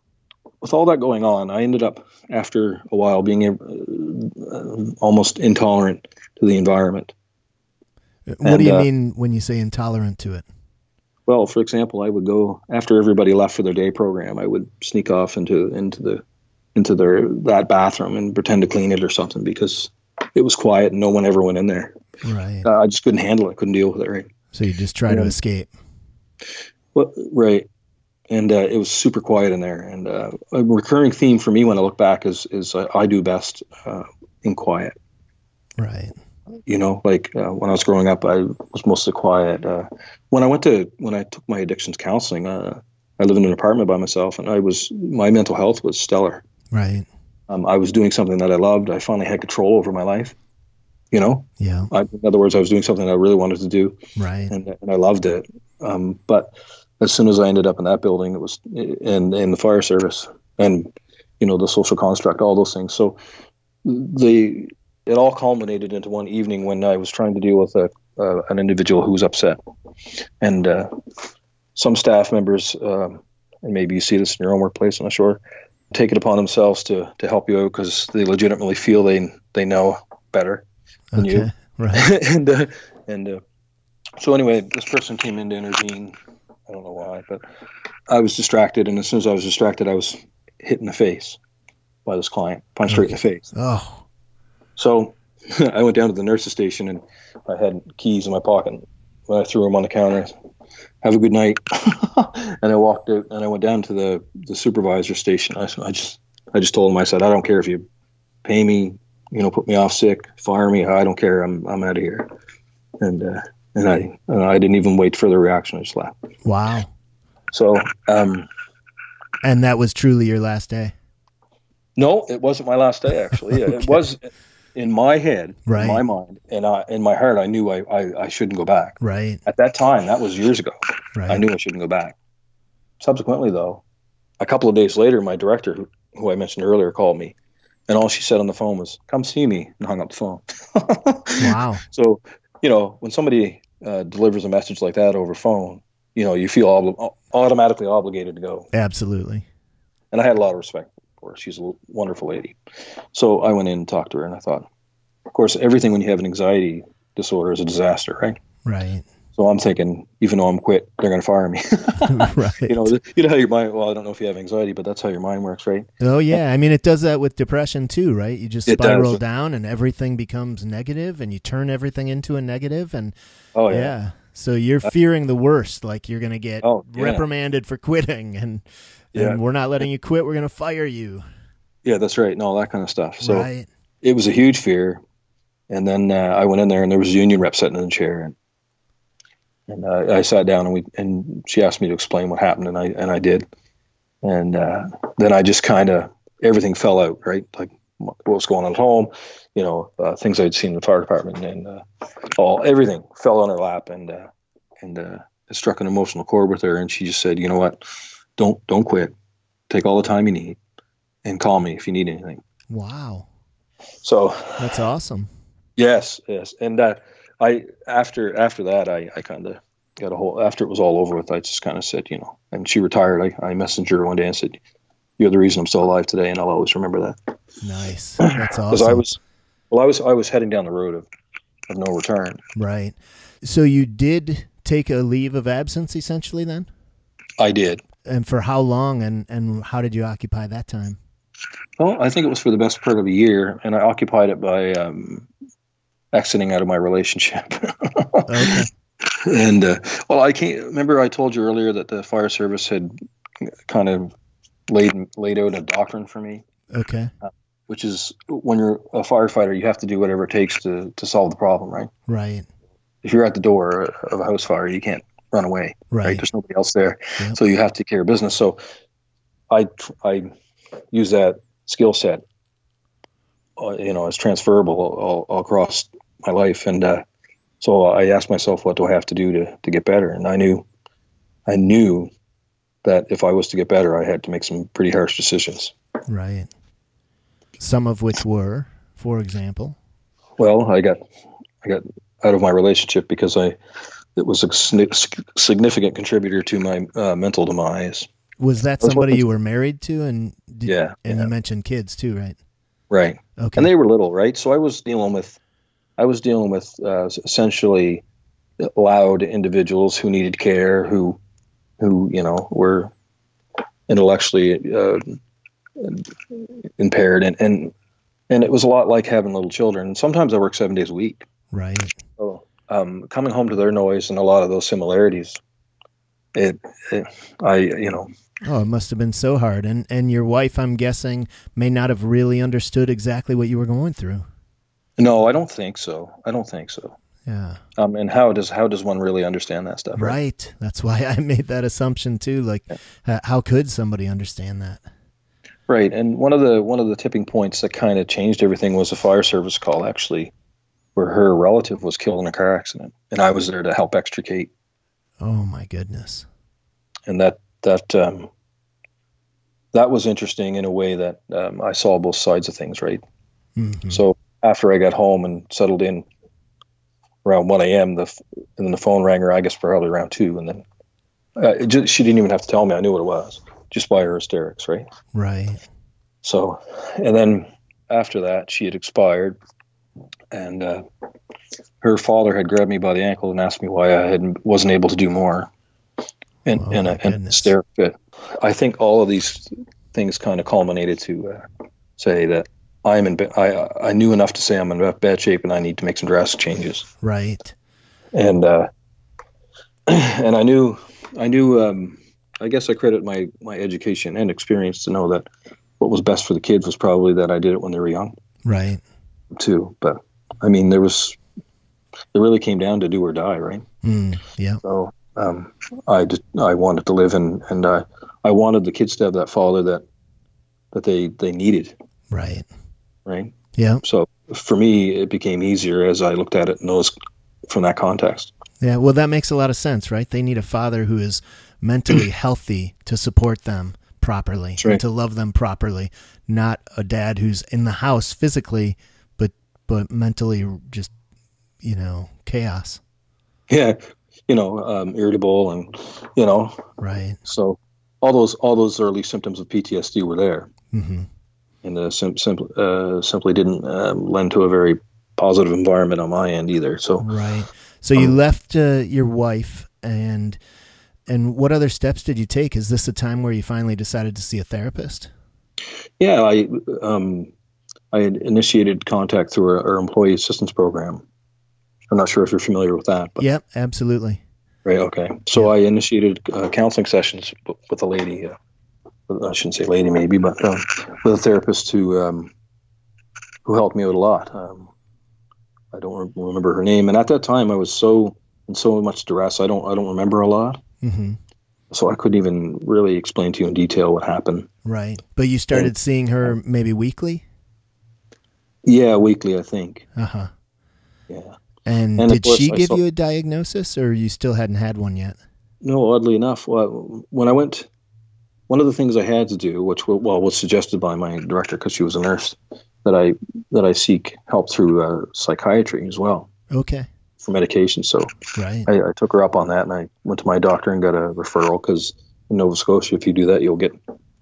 with all that going on, I ended up after a while being uh, almost intolerant to the environment. What and, do you uh, mean when you say intolerant to it? Well, for example, I would go after everybody left for their day program. I would sneak off into into the into their that bathroom and pretend to clean it or something because it was quiet and no one ever went in there. Right. Uh, I just couldn't handle it. Couldn't deal with it. Right. So you just try and, to escape. Well, right. And uh, it was super quiet in there. And uh, a recurring theme for me when I look back is is I do best uh, in quiet. Right you know like uh, when i was growing up i was mostly quiet. Uh, when i went to when i took my addictions counseling uh, i lived in an apartment by myself and i was my mental health was stellar. Right. Um, i was doing something that i loved. I finally had control over my life you know? Yeah. I, in other words i was doing something i really wanted to do right. and, and i loved it. Um, but as soon as i ended up in that building it was in in the fire service and you know the social construct all those things. So the it all culminated into one evening when I was trying to deal with a, uh, an individual who was upset, and uh, some staff members, um, and maybe you see this in your own workplace, I'm not sure, take it upon themselves to to help you out because they legitimately feel they they know better than okay, you, right? and uh, and uh, so anyway, this person came in to intervene. I don't know why, but I was distracted, and as soon as I was distracted, I was hit in the face by this client, punched okay. straight in the face. Oh. So I went down to the nurse's station and I had keys in my pocket. I threw them on the counter, have a good night. and I walked out and I went down to the, the supervisor station. I, I just I just told him I said I don't care if you pay me, you know, put me off sick, fire me. I don't care. I'm I'm out of here. And uh, and I and I didn't even wait for the reaction. I just left. Wow. So um, and that was truly your last day. No, it wasn't my last day. Actually, okay. it was in my head, right. in my mind, and I, in my heart, I knew I, I, I, shouldn't go back. Right. At that time, that was years ago. Right. I knew I shouldn't go back. Subsequently, though, a couple of days later, my director, who, who I mentioned earlier, called me, and all she said on the phone was, "Come see me," and hung up the phone. wow. So, you know, when somebody uh, delivers a message like that over phone, you know, you feel obli- automatically obligated to go. Absolutely. And I had a lot of respect for her. She's a wonderful lady. So I went in and talked to her, and I thought, of course, everything when you have an anxiety disorder is a disaster, right? Right. So I'm thinking, even though I'm quit, they're going to fire me. right. you know, you know how your mind. Well, I don't know if you have anxiety, but that's how your mind works, right? Oh yeah, I mean it does that with depression too, right? You just spiral down and everything becomes negative and you turn everything into a negative and Oh yeah. yeah. So you're fearing the worst, like you're going to get Oh, yeah. reprimanded for quitting and Yeah. and we're not letting you quit, we're going to fire you. Yeah, that's right. and all that kind of stuff. So right. it was a huge fear. And then uh, I went in there, and there was a union rep sitting in the chair, and and uh, I sat down, and we and she asked me to explain what happened, and I and I did, and uh, then I just kind of everything fell out, right? Like what was going on at home, you know, uh, things I'd seen in the fire department, and uh, all everything fell on her lap, and uh, and uh, it struck an emotional chord with her, and she just said, you know what, don't don't quit, take all the time you need, and call me if you need anything. Wow. So That's awesome. Yes, yes, and uh, I after after that I, I kind of got a whole after it was all over with I just kind of said you know and she retired I, I messaged her one day and said you're the reason I'm still alive today and I'll always remember that Nice. That's awesome. because. I was well I was I was heading down the road of, of no return right. So you did take a leave of absence essentially then? I did And for how long and and how did you occupy that time? well I think it was for the best part of a year and I occupied it by um, exiting out of my relationship Okay. and uh, well I can't remember I told you earlier that the fire service had kind of laid laid out a doctrine for me Okay. which is when you're a firefighter, you have to do whatever it takes to, to solve the problem, right? Right. If you're at the door of a house fire, you can't run away, right? Right. There's nobody else there, Yep. so you have to take care of business. So, I I use that skill set, uh, you know, as transferable all, all across my life, and uh, so I asked myself, what do I have to do to to get better? And I knew, I knew that if I was to get better, I had to make some pretty harsh decisions. Right. Some of which were, for example. Well, I got I got out of my relationship because I it was a significant contributor to my uh, mental demise. Was that somebody you were married to and did, Yeah, and yeah. you mentioned kids too, right? Right, Okay. and they were little, right? So I was dealing with I was dealing with uh, essentially loud individuals who needed care, who who you know were intellectually uh, impaired, and and and it was a lot like having little children. Sometimes I work seven days a week. right. So um, coming home to their noise and a lot of those similarities, it, it I you know Oh, it must have been so hard. And and your wife, I'm guessing, may not have really understood exactly what you were going through. no, I don't think so. I don't think so. Yeah. Um, and how does how does one really understand that stuff? Right. That's why I made that assumption too. Like, h- how could somebody understand that? Right. And one of the one of the tipping points that kind of changed everything was a fire service call actually, where her relative was killed in a car accident, and I was there to help extricate. Oh my goodness. And that that um, that was interesting in a way that um, I saw both sides of things. Right. Mhm. So after I got home and settled in around 1 a.m., the f- and then the phone rang her, I guess probably around 2. And then uh, just, she didn't even have to tell me. I knew what it was just by her hysterics, right? Right. So, and then after that, she had expired. And uh, her father had grabbed me by the ankle and asked me why I had, wasn't able to do more in, Oh, in, a, in a hysteric fit. I think all of these things kind of culminated to uh, say that I'm in. I I knew enough to say I'm in bad shape and I need to make some drastic changes. Right. And uh, and I knew I knew. Um, I guess I credit my my education and experience to know that what was best for the kids was probably that I did it when they were young Right. Too. But I mean, there was it really came down to do or die, right? Mm, yeah. So um, I just I wanted to live and and I I wanted the kids to have that father that that they they needed, Right. right? Yeah. So for me, it became easier as I looked at it in those from that context. Yeah. Well, that makes a lot of sense, right? They need a father who is mentally healthy to support them properly right. and to love them properly, not a dad who's in the house physically, but mentally just you know chaos. Yeah, you know, um, irritable and you know, Right. so all those all those early symptoms of PTSD were there, hmm and uh, sim- simply uh, simply didn't um, lend to a very positive environment on my end either. So Right. So you um, left uh, your wife, and and what other steps did you take? Is this a time where you finally decided to see a therapist? Yeah, I um, I had initiated contact through our, our, employee assistance program. I'm not sure if you're familiar with that. But, yep, absolutely. Right. Okay. So. I initiated uh, counseling sessions with a lady. Uh, I shouldn't say lady, maybe, but uh, with a therapist who um, who helped me out a lot. Um, I don't remember her name, and at that time I was so in so much duress. I don't I don't remember a lot. Mm-hmm. So I couldn't even really explain to you in detail what happened. Right, but you started and, seeing her maybe weekly. Yeah, weekly, I think. Uh huh. Yeah. And, and did she give saw, you a diagnosis, or you still hadn't had one yet? No, oddly enough, when I went, one of the things I had to do, which well was suggested by my director because she was a nurse, that I that I seek help through uh, psychiatry as well. Okay. For medication, so right. I, I, took her up on that, and I went to my doctor and got a referral because in Nova Scotia, if you do that, you'll get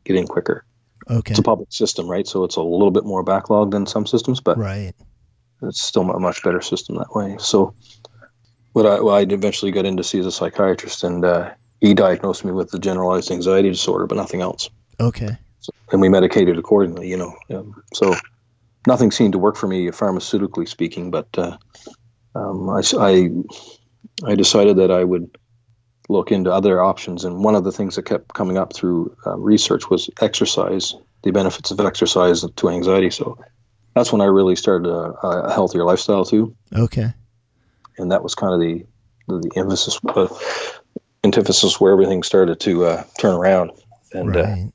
get in quicker. Okay. It's a public system, right? So it's a little bit more backlogged than some systems, but right. It's still a much better system that way. So what I, what I eventually got in to see as a psychiatrist, and uh, he diagnosed me with the generalized anxiety disorder, but nothing else. Okay. So, and we medicated accordingly, you know. Um, so nothing seemed to work for me pharmaceutically speaking, but uh, um, I, I, I, decided that I would look into other options. And one of the things that kept coming up through uh, research was exercise, the benefits of exercise to anxiety. So that's when I really started a, a healthier lifestyle too. Okay. And that was kind of the, the, the emphasis, uh, antithesis where everything started to uh, turn around. And uh, right.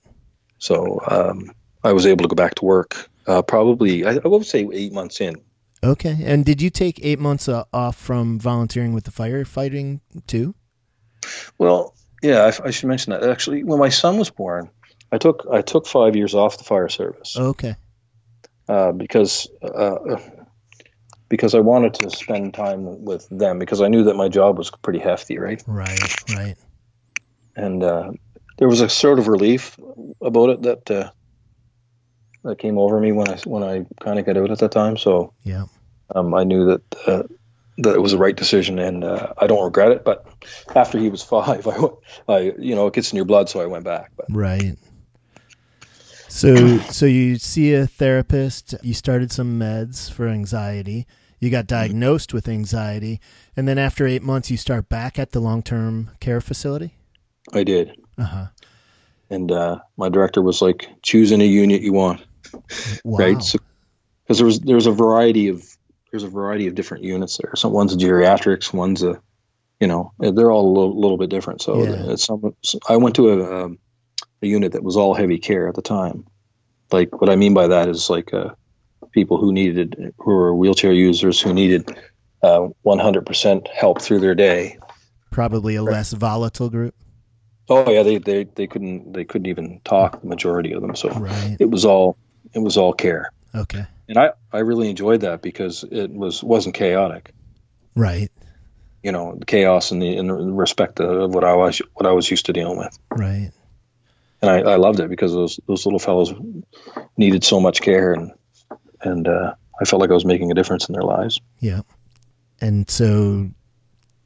so um, I was able to go back to work uh, probably, I, I would say eight months in. Okay. And did you take eight months uh, off from volunteering with the firefighting too? Well, yeah, I, I, should mention that. Actually, when my son was born, I took I took five years off the fire service. Okay. Uh, because uh, because I wanted to spend time with them because I knew that my job was pretty hefty, right? Right, right. And uh, there was a sort of relief about it that uh, that came over me when I when I kind of got out at that time. So yeah, um, I knew that uh, that it was the right decision, and uh, I don't regret it. But after he was five, I, I you know it gets in your blood, so I went back. But. Right. So so you see a therapist. You started some meds for anxiety. You got diagnosed with anxiety, and then after eight months, you start back at the long term care facility. I did. Uh huh. And uh, my director was like, "Choose any unit you want." Wow. Right. So, because there was there's a variety of there's a variety of different units there. Some one's a geriatrics, one's a, you know, they're all a little, little bit different. So yeah. some, I went to a, um, a unit that was all heavy care at the time. Like what I mean by that is like uh, people who needed who were wheelchair users who needed uh, 100% help through their day. Probably a less volatile group. Oh yeah, they, they they couldn't they couldn't even talk. The majority of them, so right. it was all it was all care. Okay. And I, I really enjoyed that because it was wasn't chaotic. Right. You know, chaos in the in respect of what I was what I was used to dealing with. Right. And I, I loved it because those those little fellows needed so much care and and uh, I felt like I was making a difference in their lives. Yeah. And so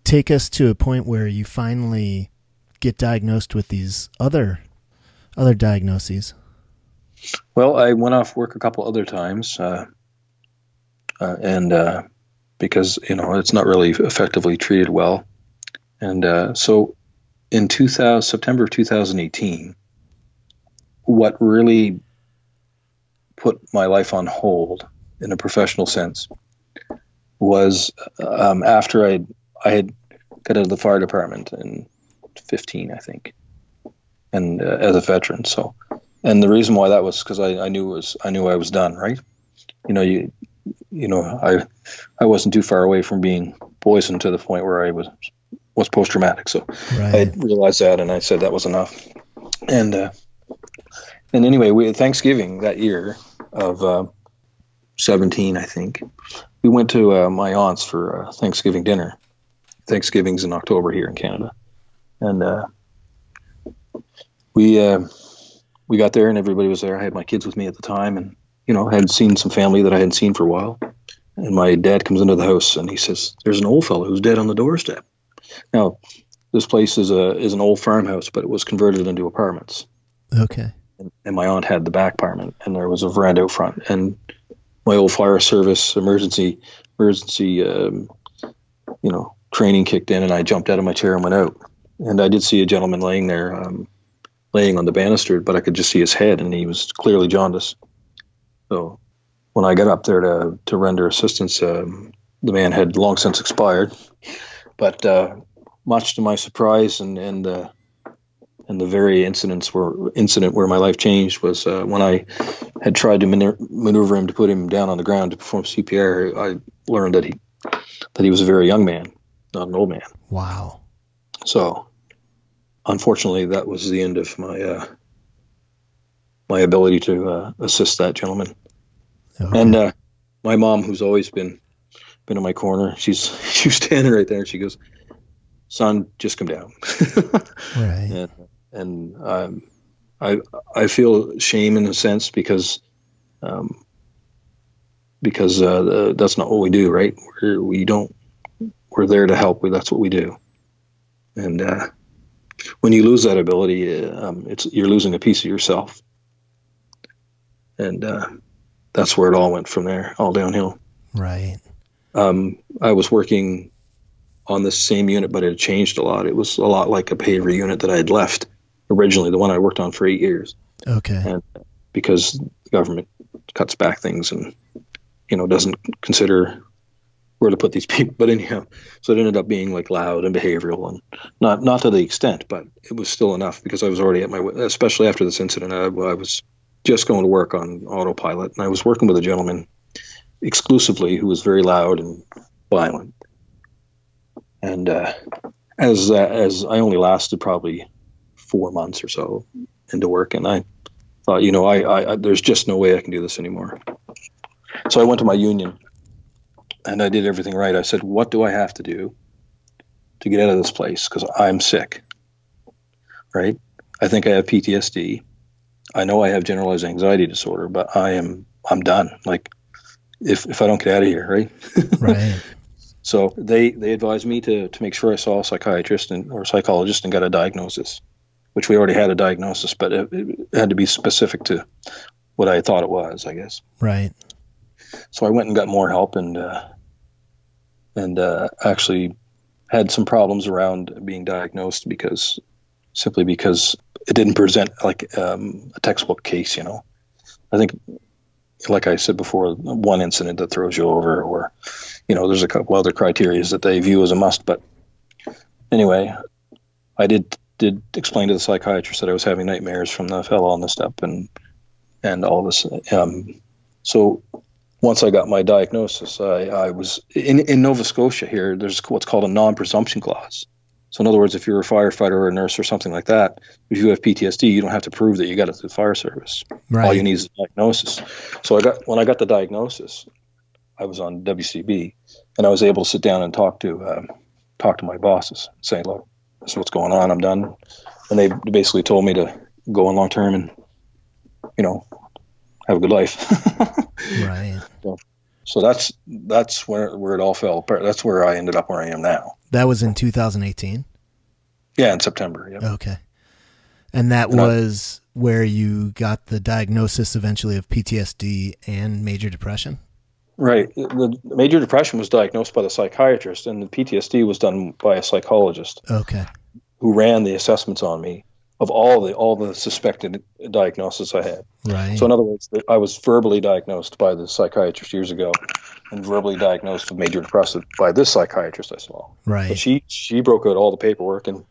take us to a point where you finally get diagnosed with these other other diagnoses. Well, I went off work a couple other times, uh, uh, and uh, because you know it's not really effectively treated well, and uh, so in 2000 September of 2018, what really put my life on hold in a professional sense was um, after I I had got out of the fire department in 15, I think, and uh, as a veteran, so and the reason why that was because I, I knew was I knew I was done. Right? You know, you you know, I I wasn't too far away from being poisoned to the point where I was was post traumatic. So right. I realized that, and I said that was enough. And uh, and anyway, we Thanksgiving that year of uh, seventeen, I think, we went to uh, my aunt's for uh, Thanksgiving dinner. Thanksgiving's in October here in Canada, and uh, we uh, we got there and everybody was there. I had my kids with me at the time, and you know, I had seen some family that I hadn't seen for a while, and my dad comes into the house and he says, "There's an old fellow who's dead on the doorstep." Now, this place is a is an old farmhouse, but it was converted into apartments. Okay. And, and my aunt had the back apartment, and there was a veranda out front. And my old fire service emergency emergency um, you know training kicked in, and I jumped out of my chair and went out. And I did see a gentleman laying there, um, laying on the banister, but I could just see his head, and he was clearly jaundiced. So when I got up there to to render assistance, um, the man had long since expired. But uh, much to my surprise, and and uh, and the very incidents where incident where my life changed was uh, when I had tried to maneuver him to put him down on the ground to perform CPR. I learned that he that he was a very young man, not an old man. Wow. So, unfortunately, that was the end of my uh, my ability to uh, assist that gentleman. Okay. And uh, my mom, who's always been been in my corner, she's she was standing right there, and she goes, "Son, just come down." right. And, and um, I I feel shame in a sense because um, because uh, that's not what we do, right? We're, we don't we're there to help. That's what we do. And uh, when you lose that ability, um, it's you're losing a piece of yourself. And uh, that's where it all went from there, all downhill. Right. Um, I was working on the same unit, but it had changed a lot. It was a lot like a paver unit that I had left originally, the one I worked on for eight years. Okay. And because the government cuts back things and you know doesn't consider where to put these people. But anyhow, so it ended up being like loud and behavioral, and not not to the extent, but it was still enough because I was already at my, especially after this incident, I, I was just going to work on autopilot, and I was working with a gentleman exclusively who was very loud and violent. And uh, as uh, as I only lasted probably four months or so into work, and I thought, you know, I, I there's just no way I can do this anymore. So I went to my union, and I did everything right. I said, what do I have to do to get out of this place? Because I'm sick. Right? I think I have PTSD. I know I have generalized anxiety disorder, but I am I'm done. Like if if I don't get out of here, right? right. So they they advised me to to make sure I saw a psychiatrist and or a psychologist and got a diagnosis, which we already had a diagnosis, but it, it had to be specific to what I thought it was, I guess. Right. So I went and got more help and uh, and uh, actually had some problems around being diagnosed because simply because it didn't present like um, a textbook case. You know, I think, like I said before, one incident that throws you over, or you know, there's a couple other criteria that they view as a must. But anyway, I did did explain to the psychiatrist that I was having nightmares from the fellow on the step and and all this. Um, so once I got my diagnosis, I, I was in, in Nova Scotia here. There's what's called a non-presumption clause. So in other words, if you're a firefighter or a nurse or something like that, if you have PTSD, you don't have to prove that you got it through the fire service. Right. All you need is a diagnosis. So I got when I got the diagnosis, I was on WCB, and I was able to sit down and talk to um, talk to my bosses, saying, "Look, this is what's going on. I'm done." And they basically told me to go on long term and you know have a good life. right. So, so that's that's where where it all fell apart. That's where I ended up where I am now. That was in 2018. Yeah, in September. Yeah. Okay. And that and was I, where you got the diagnosis eventually of PTSD and major depression. Right. The major depression was diagnosed by the psychiatrist, and the PTSD was done by a psychologist. Okay. Who ran the assessments on me of all the all the suspected diagnoses I had. Right. So in other words, I was verbally diagnosed by the psychiatrist years ago, and verbally diagnosed with major depressive by this psychiatrist I saw. Right. But she she broke out all the paperwork and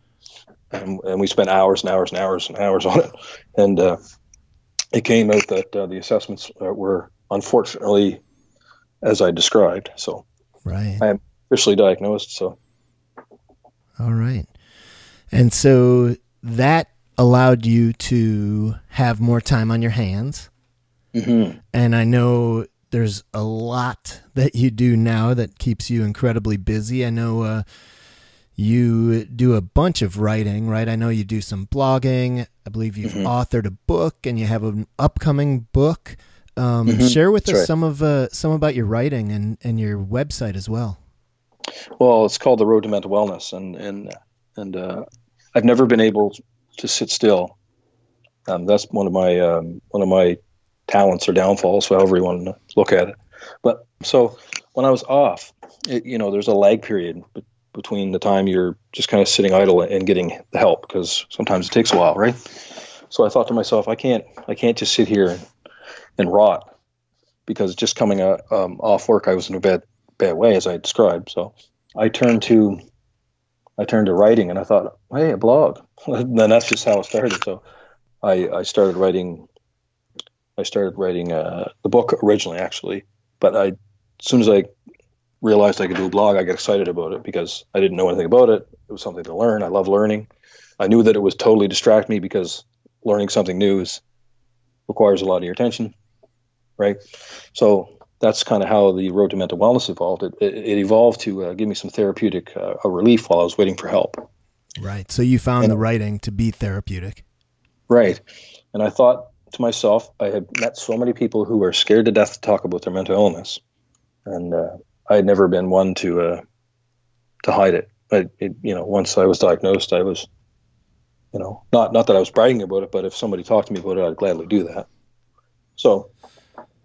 and, and we spent hours and hours and hours and hours on it, and uh, it came out that uh, the assessments uh, were unfortunately as I described. So right. I am officially diagnosed. So. All right. And so that allowed you to have more time on your hands. Mm-hmm. And I know there's a lot that you do now that keeps you incredibly busy. I know uh, you do a bunch of writing, right? I know you do some blogging. I believe you've mm-hmm. authored a book and you have an upcoming book. Um, mm-hmm. Share with That's us right. some of uh, some about your writing and, and your website as well. Well, it's called the Road to Mental Wellness, and and and uh, I've never been able to sit still. Um, that's one of my um, one of my talents or downfalls, however you want to look at it. But so when I was off, it, you know, there's a lag period between the time you're just kind of sitting idle and getting the help because sometimes it takes a while, right? So I thought to myself, I can't, I can't just sit here and, and rot because just coming uh, um, off work, I was in a bad, bad way as I described. So I turned to, I turned to writing, and I thought, hey, a blog. then that's just how it started. So I, I started writing. I started writing uh, the book originally, actually, but I, as soon as I realized I could do a blog, I got excited about it because I didn't know anything about it. It was something to learn. I love learning. I knew that it was totally distract me because learning something new is requires a lot of your attention, right? So that's kind of how the road to mental wellness evolved. It, it, it evolved to uh, give me some therapeutic uh, relief while I was waiting for help. Right. So you found and, the writing to be therapeutic. Right. And I thought to myself, I had met so many people who were scared to death to talk about their mental illness, and uh, I had never been one to uh, to hide it. I, it, you know, once I was diagnosed, I was, you know, not not that I was bragging about it, but if somebody talked to me about it, I'd gladly do that. So,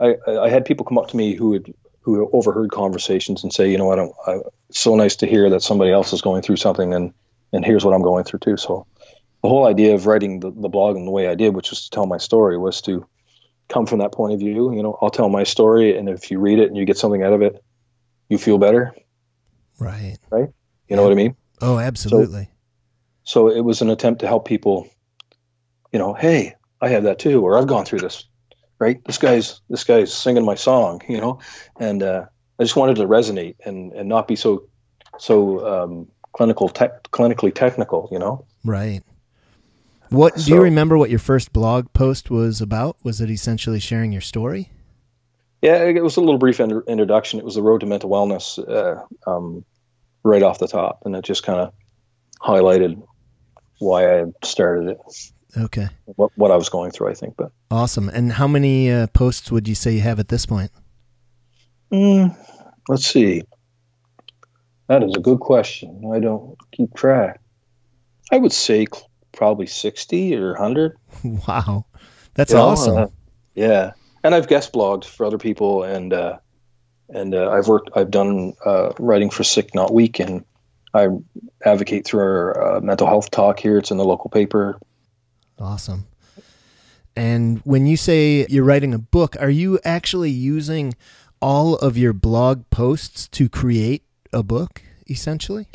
I, I had people come up to me who had who overheard conversations and say, you know, I don't. I, it's so nice to hear that somebody else is going through something, and and here's what I'm going through too. So, the whole idea of writing the, the blog in the way I did, which was to tell my story, was to come from that point of view. You know, I'll tell my story, and if you read it and you get something out of it, you feel better. Right. Right. You know what I mean? Oh, absolutely. So, so it was an attempt to help people, you know, hey, I have that too, or I've gone through this, right? This guy's, this guy's singing my song, you know, and, uh, I just wanted to resonate and, and not be so, so, um, clinical, te- clinically technical, you know? Right. What, so, do you remember what your first blog post was about? Was it essentially sharing your story? Yeah, it was a little brief in- introduction. It was the road to mental wellness uh, um, right off the top, and it just kind of highlighted why I started it. Okay. What what I was going through, I think. But awesome. And how many uh, posts would you say you have at this point? Mm, let's see. That is a good question. I don't keep track. I would say probably sixty or hundred. Wow, that's you know, awesome. Uh, yeah and I've guest blogged for other people, and uh, and uh, I've worked, I've done uh, writing for Sick Not Weak, and I advocate through our uh, mental health talk here. It's in the local paper. Awesome. And when you say you're writing a book, are you actually using all of your blog posts to create a book, essentially?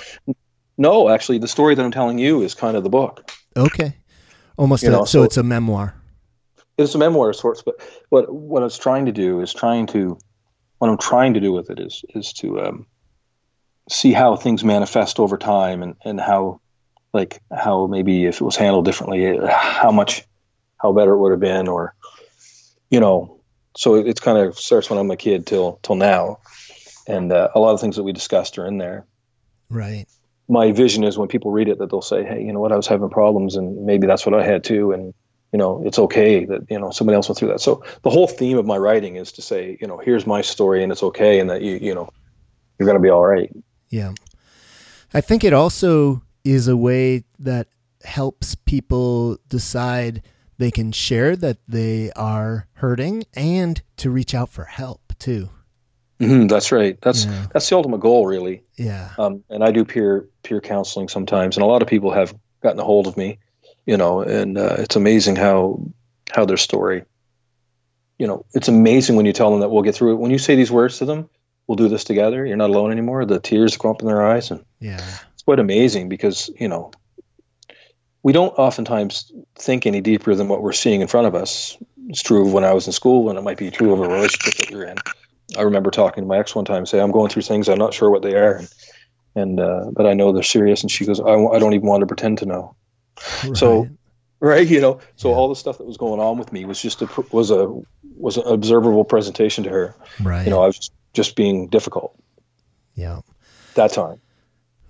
No, actually, the story that I'm telling you is kind of the book. Okay, almost. A, know, so, so it's a memoir it's a memoir of sorts, but what what it's trying to do is trying to what I'm trying to do with it is is to um, see how things manifest over time and and how like how maybe if it was handled differently, how much how better it would have been, or you know. So it, it's kind of starts when I'm a kid till till now, and uh, a lot of things that we discussed are in there. Right. My vision is when people read it that they'll say, "Hey, you know what? I was having problems, and maybe that's what I had too." And you know it's okay that you know somebody else went through that so the whole theme of my writing is to say you know here's my story and it's okay and that you you know you're going to be all right yeah i think it also is a way that helps people decide they can share that they are hurting and to reach out for help too mm-hmm, that's right that's yeah. that's the ultimate goal really yeah um, and i do peer peer counseling sometimes and a lot of people have gotten a hold of me you know, and uh, it's amazing how how their story, you know, it's amazing when you tell them that we'll get through it. When you say these words to them, we'll do this together. You're not alone anymore. The tears come up in their eyes, and yeah, quite amazing because you know we don't oftentimes think any deeper than what we're seeing in front of us. It's true of when I was in school, and it might be true of a relationship that you're in. I remember talking to my ex one time, say, "I'm going through things. I'm not sure what they are, and, and uh, but I know they're serious." And she goes, I w- "I don't even want to pretend to know." Right. So, right, you know, so yeah. all the stuff that was going on with me was just a was a was an observable presentation to her. Right. You know, I was just being difficult. Yeah. That time.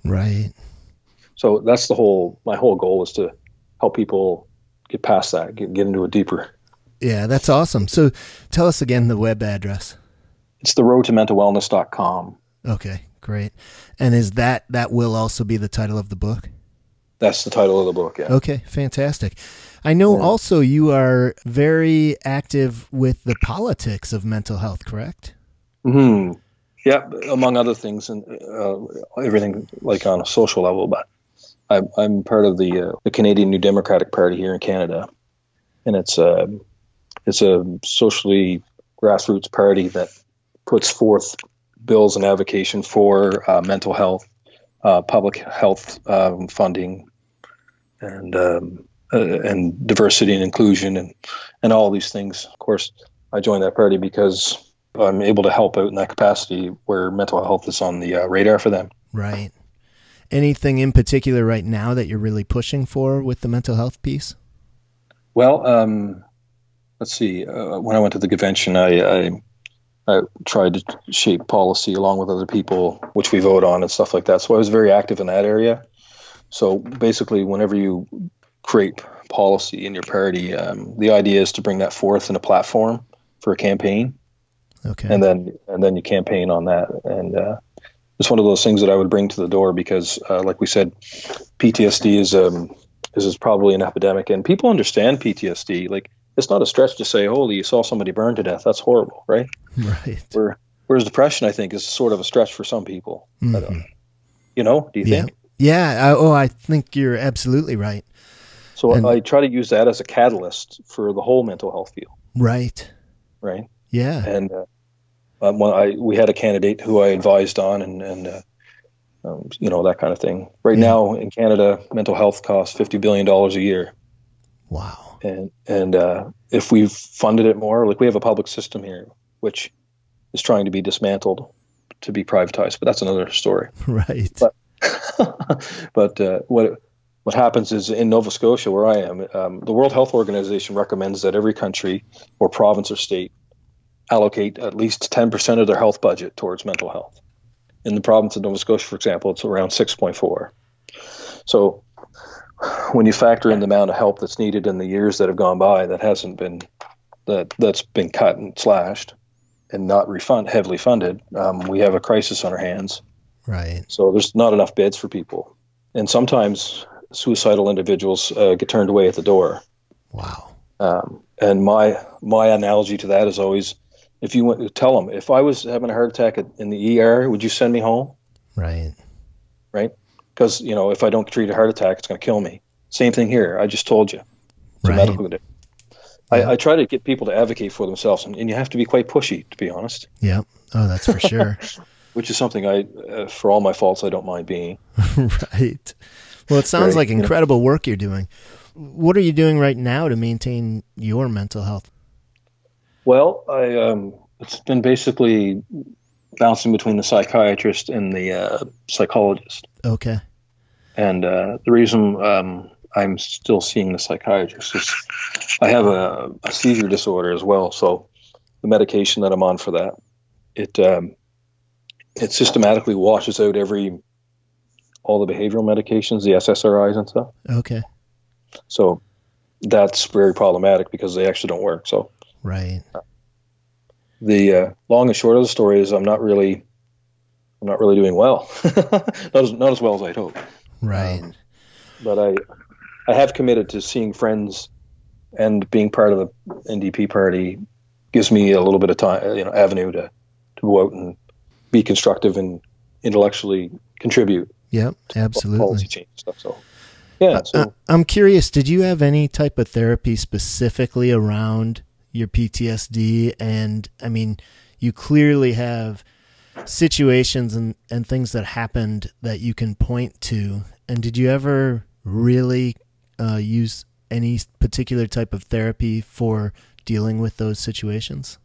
Right. So that's the whole my whole goal is to help people get past that, get get into a deeper Yeah, that's awesome. So tell us again the web address. It's the road to mental wellness.com. Okay, great. And is that that will also be the title of the book? That's the title of the book, yeah. Okay, fantastic. I know Yeah. also you are very active with the politics of mental health, correct? Hmm. Yeah, among other things, and uh, everything like on a social level. But I'm, I'm part of the uh, the Canadian New Democratic Party here in Canada, and it's a it's a socially grassroots party that puts forth bills and advocation for uh, mental health, uh, public health um, funding, and um, uh, and diversity and inclusion, and and all these things. Of course, I joined that party because I'm able to help out in that capacity where mental health is on the uh, radar for them. Right. Anything in particular right now that you're really pushing for with the mental health piece? Well, um, let's see. Uh, when I went to the convention, I, I I tried to shape policy along with other people, which we vote on and stuff like that. So I was very active in that area. So basically, whenever you create policy in your party, um, the idea is to bring that forth in a platform for a campaign. Okay. and then and then you campaign on that and uh, it's one of those things that I would bring to the door because uh, like we said PTSD is um is, is probably an epidemic and people understand PTSD like it's not a stretch to say holy you saw somebody burn to death that's horrible right right. Where, whereas depression I think is sort of a stretch for some people Mhm. you know do you Yeah. think Yeah. I, oh, I think you're absolutely right. so And- I try to use that as a catalyst for the whole mental health field Right. right Yeah. and uh, um, well, I we had a candidate who I advised on, and and uh, um, you know that kind of thing. Right Yeah. now in Canada, mental health costs fifty billion dollars a year, Wow. and and uh, if we funded it more, like we have a public system here, which is trying to be dismantled to be privatized, but that's another story. Right. But- but uh, what what happens is in Nova Scotia, where I am, um, the World Health Organization recommends that every country or province or state allocate at least 10% of their health budget towards mental health. In the province of Nova Scotia, for example, it's around 6.4. So when you factor in the amount of help that's needed in the years that have gone by, that hasn't been that that's been cut and slashed and not refund heavily funded, um, we have a crisis on our hands. right. So there's not enough beds for people, and sometimes suicidal individuals uh, get turned away at the door. Wow. Um, and my my analogy to that is always, if you want to tell them, if I was having a heart attack at- in the ER, would you send me home? Right. Right. Because you know, if I don't treat a heart attack, it's going to kill me. Same thing here. I just told you. It's a Right. medical condition. I, Yeah. I try to get people to advocate for themselves, and, and you have to be quite pushy, to be honest. Yep. Oh, that's for sure. Which is something I, uh, for all my faults, I don't mind being. right. Well, it sounds Right, like you know. incredible work you're doing. What are you doing right now to maintain your mental health? Well, I um, it's been basically bouncing between the psychiatrist and the uh, psychologist, Okay. and uh, the reason um, I'm still seeing the psychiatrist is I have a, a seizure disorder as well. So the medication that I'm on for that, it um, it systematically washes out every all the behavioral medications, the SSRIs and stuff. Okay. So that's very problematic because they actually don't work. So Right. the uh, long and short of the story is I'm not really I'm not really doing well. not as not as well as I'd hoped. Right. Um, but I I have committed to seeing friends and being part of the NDP party gives me a little bit of time, you know, avenue to to go out and be constructive and intellectually contribute yep. to Absolutely. policy change stuff. So yeah, so Uh, I'm curious, did you have any type of therapy specifically around your PTSD? And I mean, you clearly have situations and, and things that happened that you can point to. And did you ever really uh, use any particular type of therapy for dealing with those situations?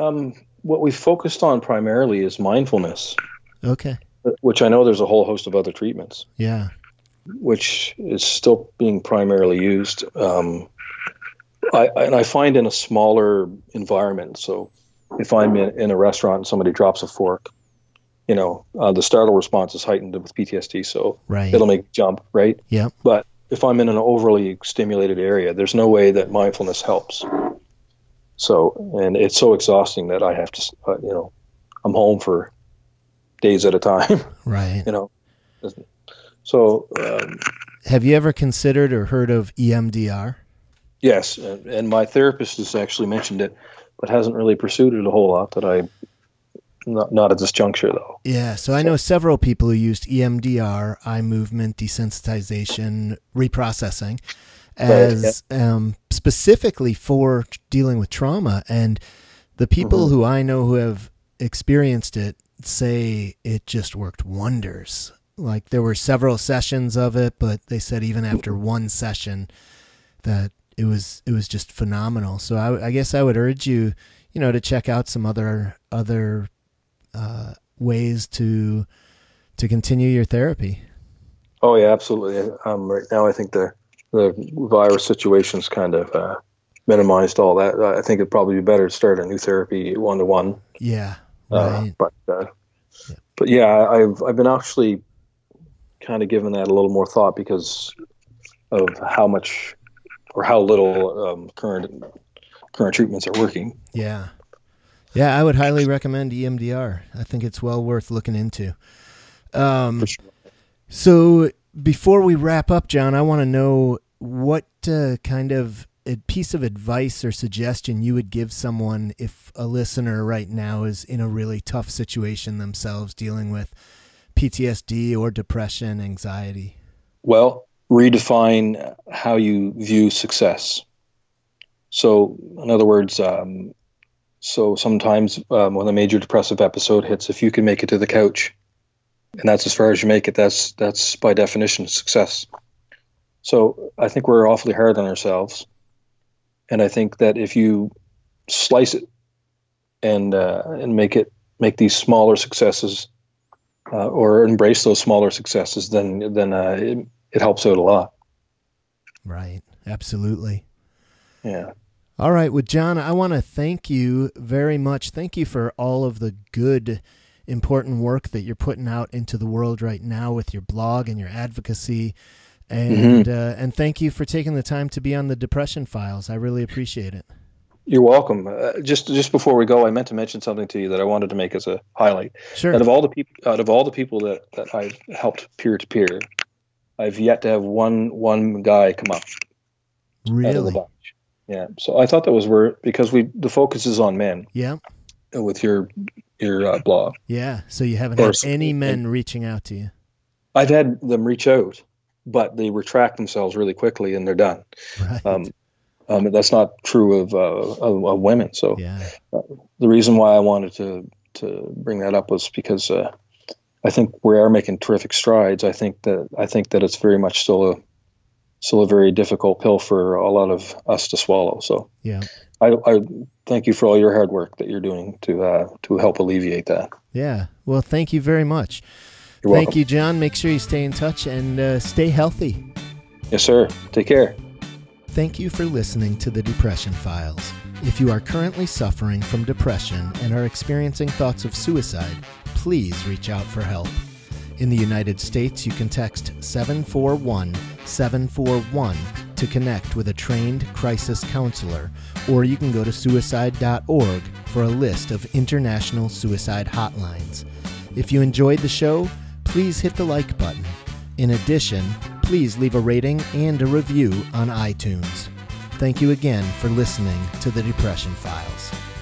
um, what we focused on primarily is mindfulness, Okay. which I know there's a whole host of other treatments. Yeah. which is still being primarily used. Um, I, and I find in a smaller environment. So if I'm in, in a restaurant and somebody drops a fork, you know, uh, the startle response is heightened with PTSD, so Right. it'll make jump, right? Yep. But if I'm in an overly stimulated area, there's no way that mindfulness helps. So, and it's so exhausting that I have to, uh, you know, I'm home for days at a time. Right. you know, so. Um, have you ever considered or heard of EMDR? Yes, and, my therapist has actually mentioned it, but hasn't really pursued it a whole lot. That I not, not at this juncture, though. Yeah, so I know several people who used EMDR, eye movement desensitization reprocessing, as right, yeah. um, specifically for dealing with trauma. And the people mm-hmm. who I know who have experienced it say it just worked wonders. Like there were several sessions of it, but they said even after one session that it was it was just phenomenal. So I, I guess I would urge you, you know, to check out some other other uh, ways to to continue your therapy. Oh yeah, absolutely. Um, right now, I think the the virus situation's kind of uh, minimized all that. I think it'd probably be better to start a new therapy one to one. Yeah, right. Uh, but uh, yeah. but yeah, I've I've been actually kind of given that a little more thought because of how much or how little um, current current treatments are working. Yeah, yeah, I would highly recommend EMDR. I think it's well worth looking into. Um, sure. So before we wrap up, John, I want to know what uh, kind of a piece of advice or suggestion you would give someone if a listener right now is in a really tough situation themselves dealing with PTSD or depression, anxiety. Well, redefine how you view success. So, in other words, um, so sometimes um, when a major depressive episode hits, if you can make it to the couch, and that's as far as you make it, that's that's by definition success. So I think we're awfully hard on ourselves, and I think that if you slice it and uh, and make it make these smaller successes, uh, or embrace those smaller successes, then then uh, it, it helps out a lot. Right. Absolutely. Yeah. All right. Well, John, I want to thank you very much. Thank you for all of the good, important work that you're putting out into the world right now with your blog and your advocacy. And mm-hmm. uh, and thank you for taking the time to be on the Depression Files. I really appreciate it. You're welcome. Uh, just just before we go, I meant to mention something to you that I wanted to make as a highlight. Sure. Out of all the people, out of all the people that, that I've helped peer to peer, I've yet to have one one guy come up. Really? Yeah. So I thought that was where because we the focus is on men. Yeah. With your your uh, blog. Yeah. So you haven't had any men reaching out to you. I've had them reach out, but they retract themselves really quickly and they're done. Right. Um, um, that's not true of, uh, of, of women. So yeah. uh, the reason why I wanted to to bring that up was because uh, I think we are making terrific strides. I think that I think that it's very much still a still a very difficult pill for a lot of us to swallow. So yeah, I, I thank you for all your hard work that you're doing to uh, to help alleviate that. Yeah, well, thank you very much. You're thank welcome. you, John. Make sure you stay in touch and uh, stay healthy. Yes, sir. Take care. Thank you for listening to the Depression Files. If you are currently suffering from depression and are experiencing thoughts of suicide, please reach out for help. In the United States, you can text 741 741 to connect with a trained crisis counselor, or you can go to suicide.org for a list of international suicide hotlines. If you enjoyed the show, please hit the like button. In addition, please leave a rating and a review on iTunes. Thank you again for listening to the Depression Files.